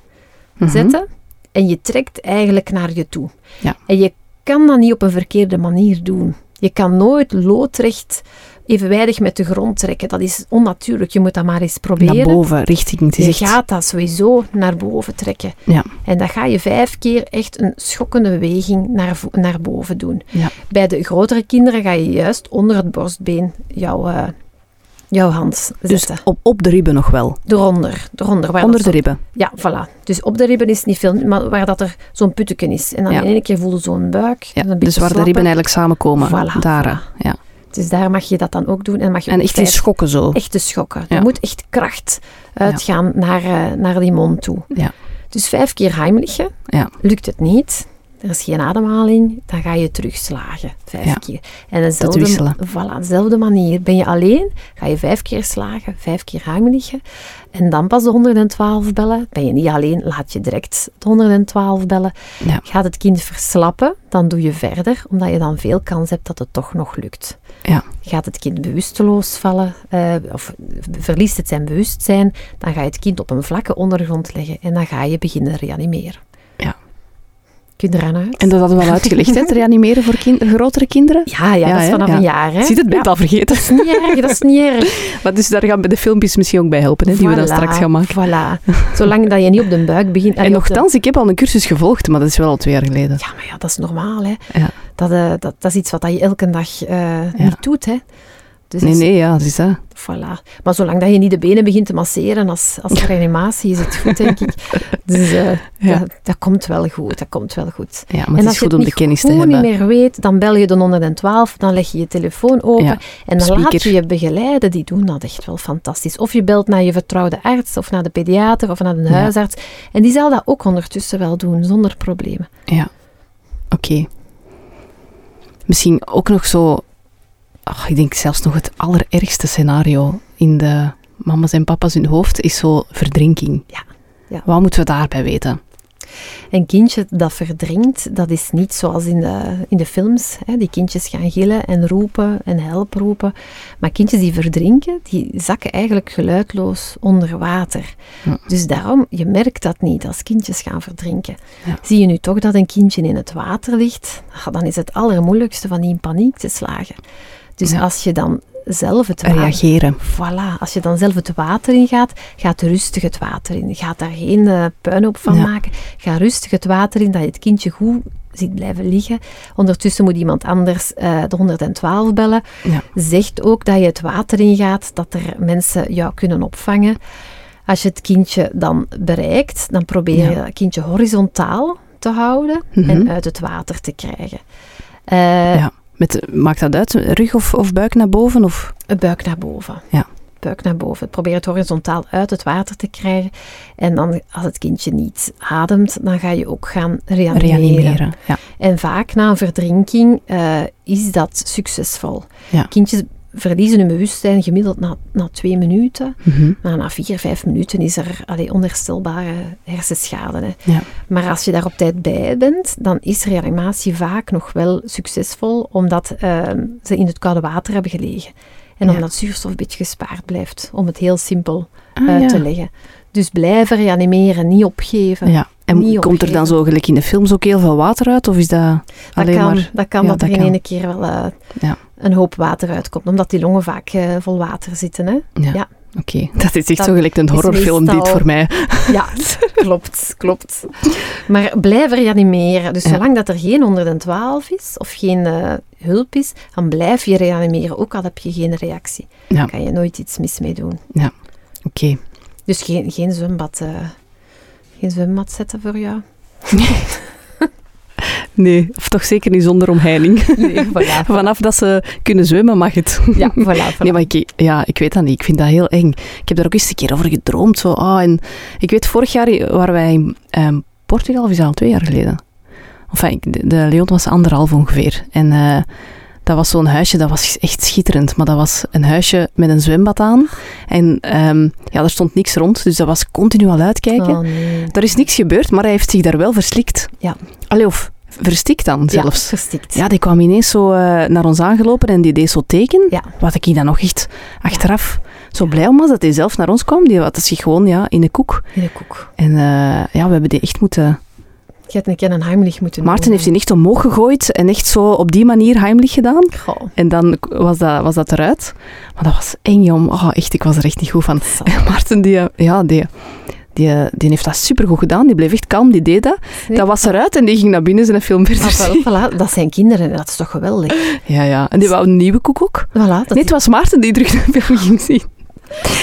Mhm. zetten. En je trekt eigenlijk naar je toe. Ja. En je kan dat niet op een verkeerde manier doen. Je kan nooit loodrecht evenwijdig met de grond trekken. Dat is onnatuurlijk. Je moet dat maar eens proberen. Naar boven, richting. Het is Je echt... gaat dat sowieso naar boven trekken. Ja. En dat ga je vijf keer echt een schokkende beweging naar, naar boven doen. Ja. Bij de grotere kinderen ga je juist onder het borstbeen jouw, eh, jouw hand Dus op, op de ribben nog wel. Eronder. eronder waar Onder de ribben. Ja, voilà. Dus op de ribben is niet veel, maar waar dat er zo'n putteken is. En dan Ja. in één keer voel je zo'n buik. Ja. een Dus waar de ribben eigenlijk samenkomen. Voilà, Daar. Ja. Dus daar mag je dat dan ook doen. En, mag je En echt in schokken zo. Echte schokken. Ja. Er moet echt kracht uitgaan naar, eh, naar die mond toe. Ja. Dus vijf keer heimlichen. Ja. Lukt het niet, er is geen ademhaling, dan ga je terugslagen. Vijf Ja. keer. En dezelfde. Voilà, dezelfde manier. Ben je alleen, ga je vijf keer slagen, vijf keer heimlichen. En dan pas de 112 bellen. Ben je niet alleen, laat je direct de 112 bellen. Ja. Gaat het kind verslappen, dan doe je verder, omdat je dan veel kans hebt dat het toch nog lukt. Ja. Gaat het kind bewusteloos vallen, eh, of verliest het zijn bewustzijn, dan ga je het kind op een vlakke ondergrond leggen en dan ga je beginnen reanimeren. Kun je eraan uit? En dat hadden we al uitgelegd, hè? Het reanimeren voor kin- grotere kinderen. Ja, ja, Ja, dat is vanaf Ja. een jaar. Hè? Ziet het, ben het al vergeten. Dat is niet erg, dat is niet erg. Maar dus daar gaan we de filmpjes misschien ook bij helpen, hè, die we dan straks gaan maken. Voilà. Zolang dat je niet op de buik begint. En op de- nogthans, ik heb al een cursus gevolgd, maar dat is wel al twee jaar geleden. Ja, maar ja, dat is normaal. Hè. Ja. Dat, eh, dat, dat is iets wat je elke dag eh, niet doet. Hè. Dus Nee, nee, ja, dat is dat. Voilà. Maar zolang dat je niet de benen begint te masseren als, als reanimatie, is het goed, denk ik. Dus eh, Ja. dat, dat komt wel goed, dat komt wel goed. Ja, maar en het als is je goed het om de niet kennis te hebben. niet meer weet, dan bel je de 112, dan leg je je telefoon open Ja, en dan laat je je begeleiden. Die doen dat echt wel fantastisch. Of je belt naar je vertrouwde arts, of naar de pediater, of naar de huisarts. En die zal dat ook ondertussen wel doen, zonder problemen. Ja, oké. Misschien ook nog zo... ach, ik denk zelfs nog het allerergste scenario in de mama's en papa's hun hoofd is zo verdrinking. Ja, ja. Wat moeten we daarbij weten? Een kindje dat verdrinkt, dat is niet zoals in de, in de films. Hè. Die kindjes gaan gillen en roepen en help roepen. Maar kindjes die verdrinken, die zakken eigenlijk geluidloos onder water. Ja. Dus daarom, je merkt dat niet als kindjes gaan verdrinken. Ja. Zie je nu toch dat een kindje in het water ligt, ah, dan is het allermoeilijkste van die in paniek te slagen. Dus Ja. als je dan zelf het water... Reageren. Voilà, als je dan zelf het water in gaat, gaat rustig het water in. Ga daar geen eh, puinhoop van Ja. maken. Ga rustig het water in, dat je het kindje goed ziet blijven liggen. Ondertussen moet iemand anders eh, de 112 bellen. Ja. Zegt ook dat je het water in gaat, dat er mensen jou kunnen opvangen. Als je het kindje dan bereikt, dan probeer je het kindje horizontaal te houden Mhm. en uit het water te krijgen. Eh, Ja. Met, maakt dat uit? Rug of, of buik naar boven? Of? Buik naar boven. Ja. Buik naar boven. Probeer het horizontaal uit het water te krijgen. En dan, als het kindje niet ademt, dan ga je ook gaan reanimeren. Reanimeren. Ja. En vaak na een verdrinking eh, is dat succesvol. Ja. Kindjes verliezen hun bewustzijn gemiddeld na, na twee minuten. Mhm. Maar na vier, vijf minuten is er allee, onherstelbare hersenschade. Hè. Ja. Maar als je daar op tijd bij bent, dan is reanimatie vaak nog wel succesvol, omdat ehm, ze in het koude water hebben gelegen. En Ja. omdat zuurstof een beetje gespaard blijft, om het heel simpel Ah, uit ja. te leggen. Dus blijven reanimeren, niet opgeven. Ja. En Niet komt er dan zo gelijk in de films ook heel veel water uit? Of is dat Dat alleen kan, maar... dat, kan Ja, dat er in één keer wel eh, Ja. Een hoop water uitkomt, omdat die longen vaak eh, vol water zitten. Hè? Ja. Ja. Oké, dat is echt Dat zo gelijk een horrorfilm dit voor mij. Ja, klopt, klopt. Maar blijven reanimeren. Dus Ja. zolang dat er geen 112 is of geen eh, hulp is, dan blijf je reanimeren, ook al heb je geen reactie. Ja. Daar kan je nooit iets mis mee doen. Oké. Dus geen, geen, zwembad, eh, geen zwembad zetten voor jou. Nee, of toch zeker niet zonder omheining. Nee, voilà. Vanaf dat ze kunnen zwemmen mag het. Ja, voilà, voilà. Nee, maar ik, ja, ik weet dat niet. Ik vind dat heel eng. Ik heb daar ook eens een keer over gedroomd. Zo. Ah, en ik weet, vorig jaar waren wij in ehm, Portugal, of is dat al twee jaar geleden? Enfin, de, de Leon was anderhalf ongeveer. En eh, Dat was zo'n huisje, dat was echt schitterend. Maar dat was een huisje met een zwembad aan. En ehm, ja, er stond niks rond, dus dat was continu al uitkijken. Oh, nee. Er is niks gebeurd, maar hij heeft zich daar wel verslikt. Ja. Allee, of verstikt dan Ja, zelfs. verstikt. Ja, die kwam ineens zo eh, naar ons aangelopen en die deed zo teken. Ja. Wat ik hier dan nog echt achteraf zo blij om was dat hij zelf naar ons kwam. Die had zich gewoon ja, in de koek. In de koek. En eh, ja, we hebben die echt moeten... Je hebt een keer een Heimlich moeten Maarten doen. heeft die echt omhoog gegooid en echt zo op die manier heimlich gedaan. Goh, En dan was dat, was dat eruit. Maar dat was eng, jong. Oh, echt, ik was er echt niet goed van. Maarten, die, eh, ja, die, die, die heeft dat supergoed gedaan. Die bleef echt kalm, die deed dat. Dat was eruit en die ging naar binnen zijn film verder Ah, voilà, dat zijn kinderen, dat is toch geweldig. Ja, ja. En die wou een nieuwe koek ook. Voilà, Nee, het was Maarten die terug de film ging zien.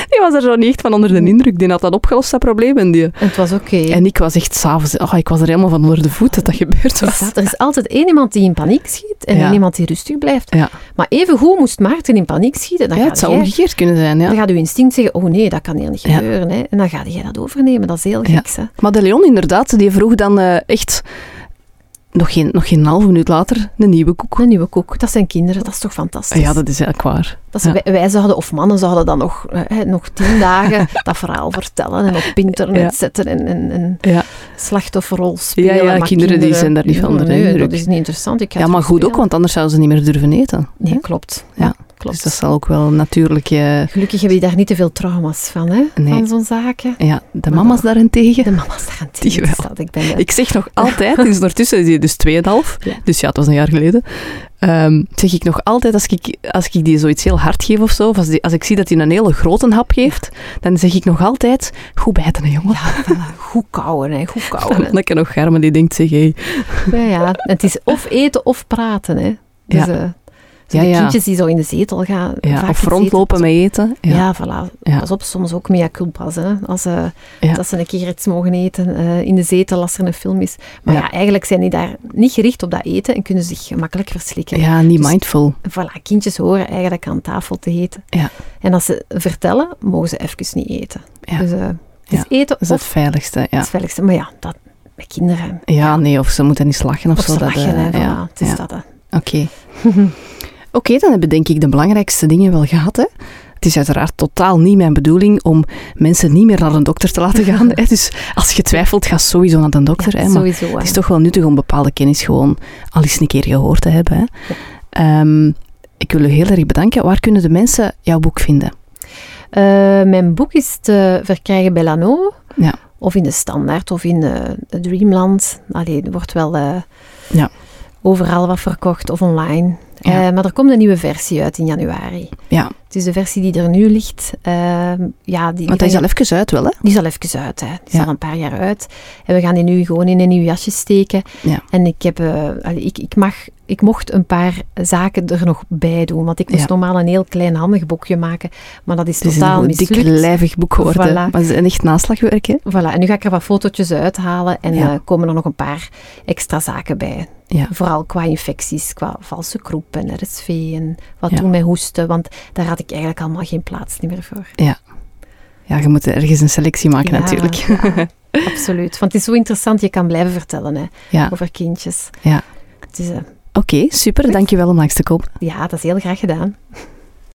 Die was er zo niet echt van onder de indruk. Die had dat opgelost, dat probleem. En, die, het was oké. en ik was echt s'avonds... Oh, ik was er helemaal van onder de voet dat dat gebeurd Is was. dat- Er is altijd één iemand die in paniek schiet en één iemand die rustig blijft. Maar even hoe moest Maarten in paniek schieten? Dan ja het zou jij- omgekeerd kunnen zijn, ja. Dan gaat uw instinct zeggen, oh nee, dat kan hier niet gebeuren. Hè. En dan ga jij dat overnemen. Dat is heel Ja. gek. Hè. Maar de Leon, inderdaad, die vroeg dan eh, echt... Nog geen, nog geen halve minuut later, een nieuwe koek. Een nieuwe koek, dat zijn kinderen, dat is toch fantastisch. Ja, dat is eigenlijk waar. Dat ja. wij, wij zouden, of mannen zouden dan nog, eh, nog tien dagen dat verhaal vertellen en op internet Ja. zetten en, en, en Ja, slachtofferrol spelen. Ja, kinderen die zijn daar niet van onder de nee, dat is niet interessant. Ik ja maar goed ook, want anders zouden ze niet meer durven eten. Nee, klopt. Ja. Klopt. Dus dat zal ook wel natuurlijk... eh, Gelukkig heb je daar niet te veel trauma's van, hè? Nee. Van zo'n zaken. ja, de Maar mama's daarentegen... De mama's daar aan Die wel. Ik ben Ik zeg nog altijd, dus ondertussen is hij dus 2,5, Ja. dus ja, het was een jaar geleden, ehm, zeg ik nog altijd, als ik, als ik die zoiets heel hard geef of zo, of als, die, als ik zie dat hij een hele grote hap geeft, dan zeg ik nog altijd, goed bijten, hè, jongen. Ja, voilà. goed kouwen, hè. Goed kouwen. Dan ik nog Germen die denkt, zeg, hé, Ja, ja. Het is of eten of praten, hè. Dus, Ja. eh, Ja, de kindjes die zo in de zetel gaan. ja, of rondlopen met eten. Ja, Ja, voilà. Pas op, soms ook mea culpa's, hè. Als, eh, Ja. Dat ze een keer iets mogen eten eh, in de zetel als er een film is. Maar Ja. eigenlijk zijn die daar niet gericht op dat eten en kunnen zich gemakkelijk verslikken. ja, niet Dus- mindful. Voilà, kindjes horen eigenlijk aan tafel te eten. Ja. En als ze vertellen, mogen ze even niet eten. Ja, Dus eh, het is Ja. eten dat is het veiligste, ja. het veiligste. Maar ja, dat met kinderen. Ja, nee, of ze moeten niet slachen of, Of zo. ze dat, lachen, eh, ja, Het is ja. dat, hè. Oké. Dan hebben we denk ik de belangrijkste dingen wel gehad. Hè? Het is uiteraard totaal niet mijn bedoeling om mensen niet meer naar een dokter te laten gaan. Hè? Dus als je twijfelt, ga sowieso naar de dokter. Ja, hè? Maar sowieso. hè. het is toch wel nuttig om bepaalde kennis gewoon al eens een keer gehoord te hebben. Hè? Ehm, ik wil u heel erg bedanken. Waar kunnen de mensen jouw boek vinden? Eh, mijn boek is te verkrijgen bij Lano. Ja. Of in de Standaard of in eh, Dreamland. Allee, er wordt wel eh, Ja. overal wat verkocht of online. Ja. Eh, maar er komt een nieuwe versie uit in januari. Ja, Het is de versie die er nu ligt. Ehm, ja, die, want die is al even uit wel, hè? Die is al even uit, hè. Die is Ja. al een paar jaar uit. En we gaan die nu gewoon in een nieuw jasje steken. Ja. En ik, heb, eh, ik, ik, mag, ik mocht een paar zaken er nog bij doen. Want ik moest normaal een heel klein handig boekje maken. Maar dat is Het is totaal een dik, lijvig boek geworden. Voilà. Maar het is een echt naslagwerk, hè? Voilà, en nu ga ik er wat fotootjes uithalen. En eh, komen er nog een paar extra zaken bij. Ja. Vooral qua infecties, qua valse kroep en RSV en wat Ja. doen met hoesten. Want daar had ik eigenlijk allemaal geen plaats meer voor. Ja, je moet ergens een selectie maken Ja, natuurlijk. ja, absoluut. Want het is zo interessant, je kan blijven vertellen hè, Ja, over kindjes. Ja. Het is, eh, oké, super. Dankjewel om langs te komen. ja, dat is heel graag gedaan.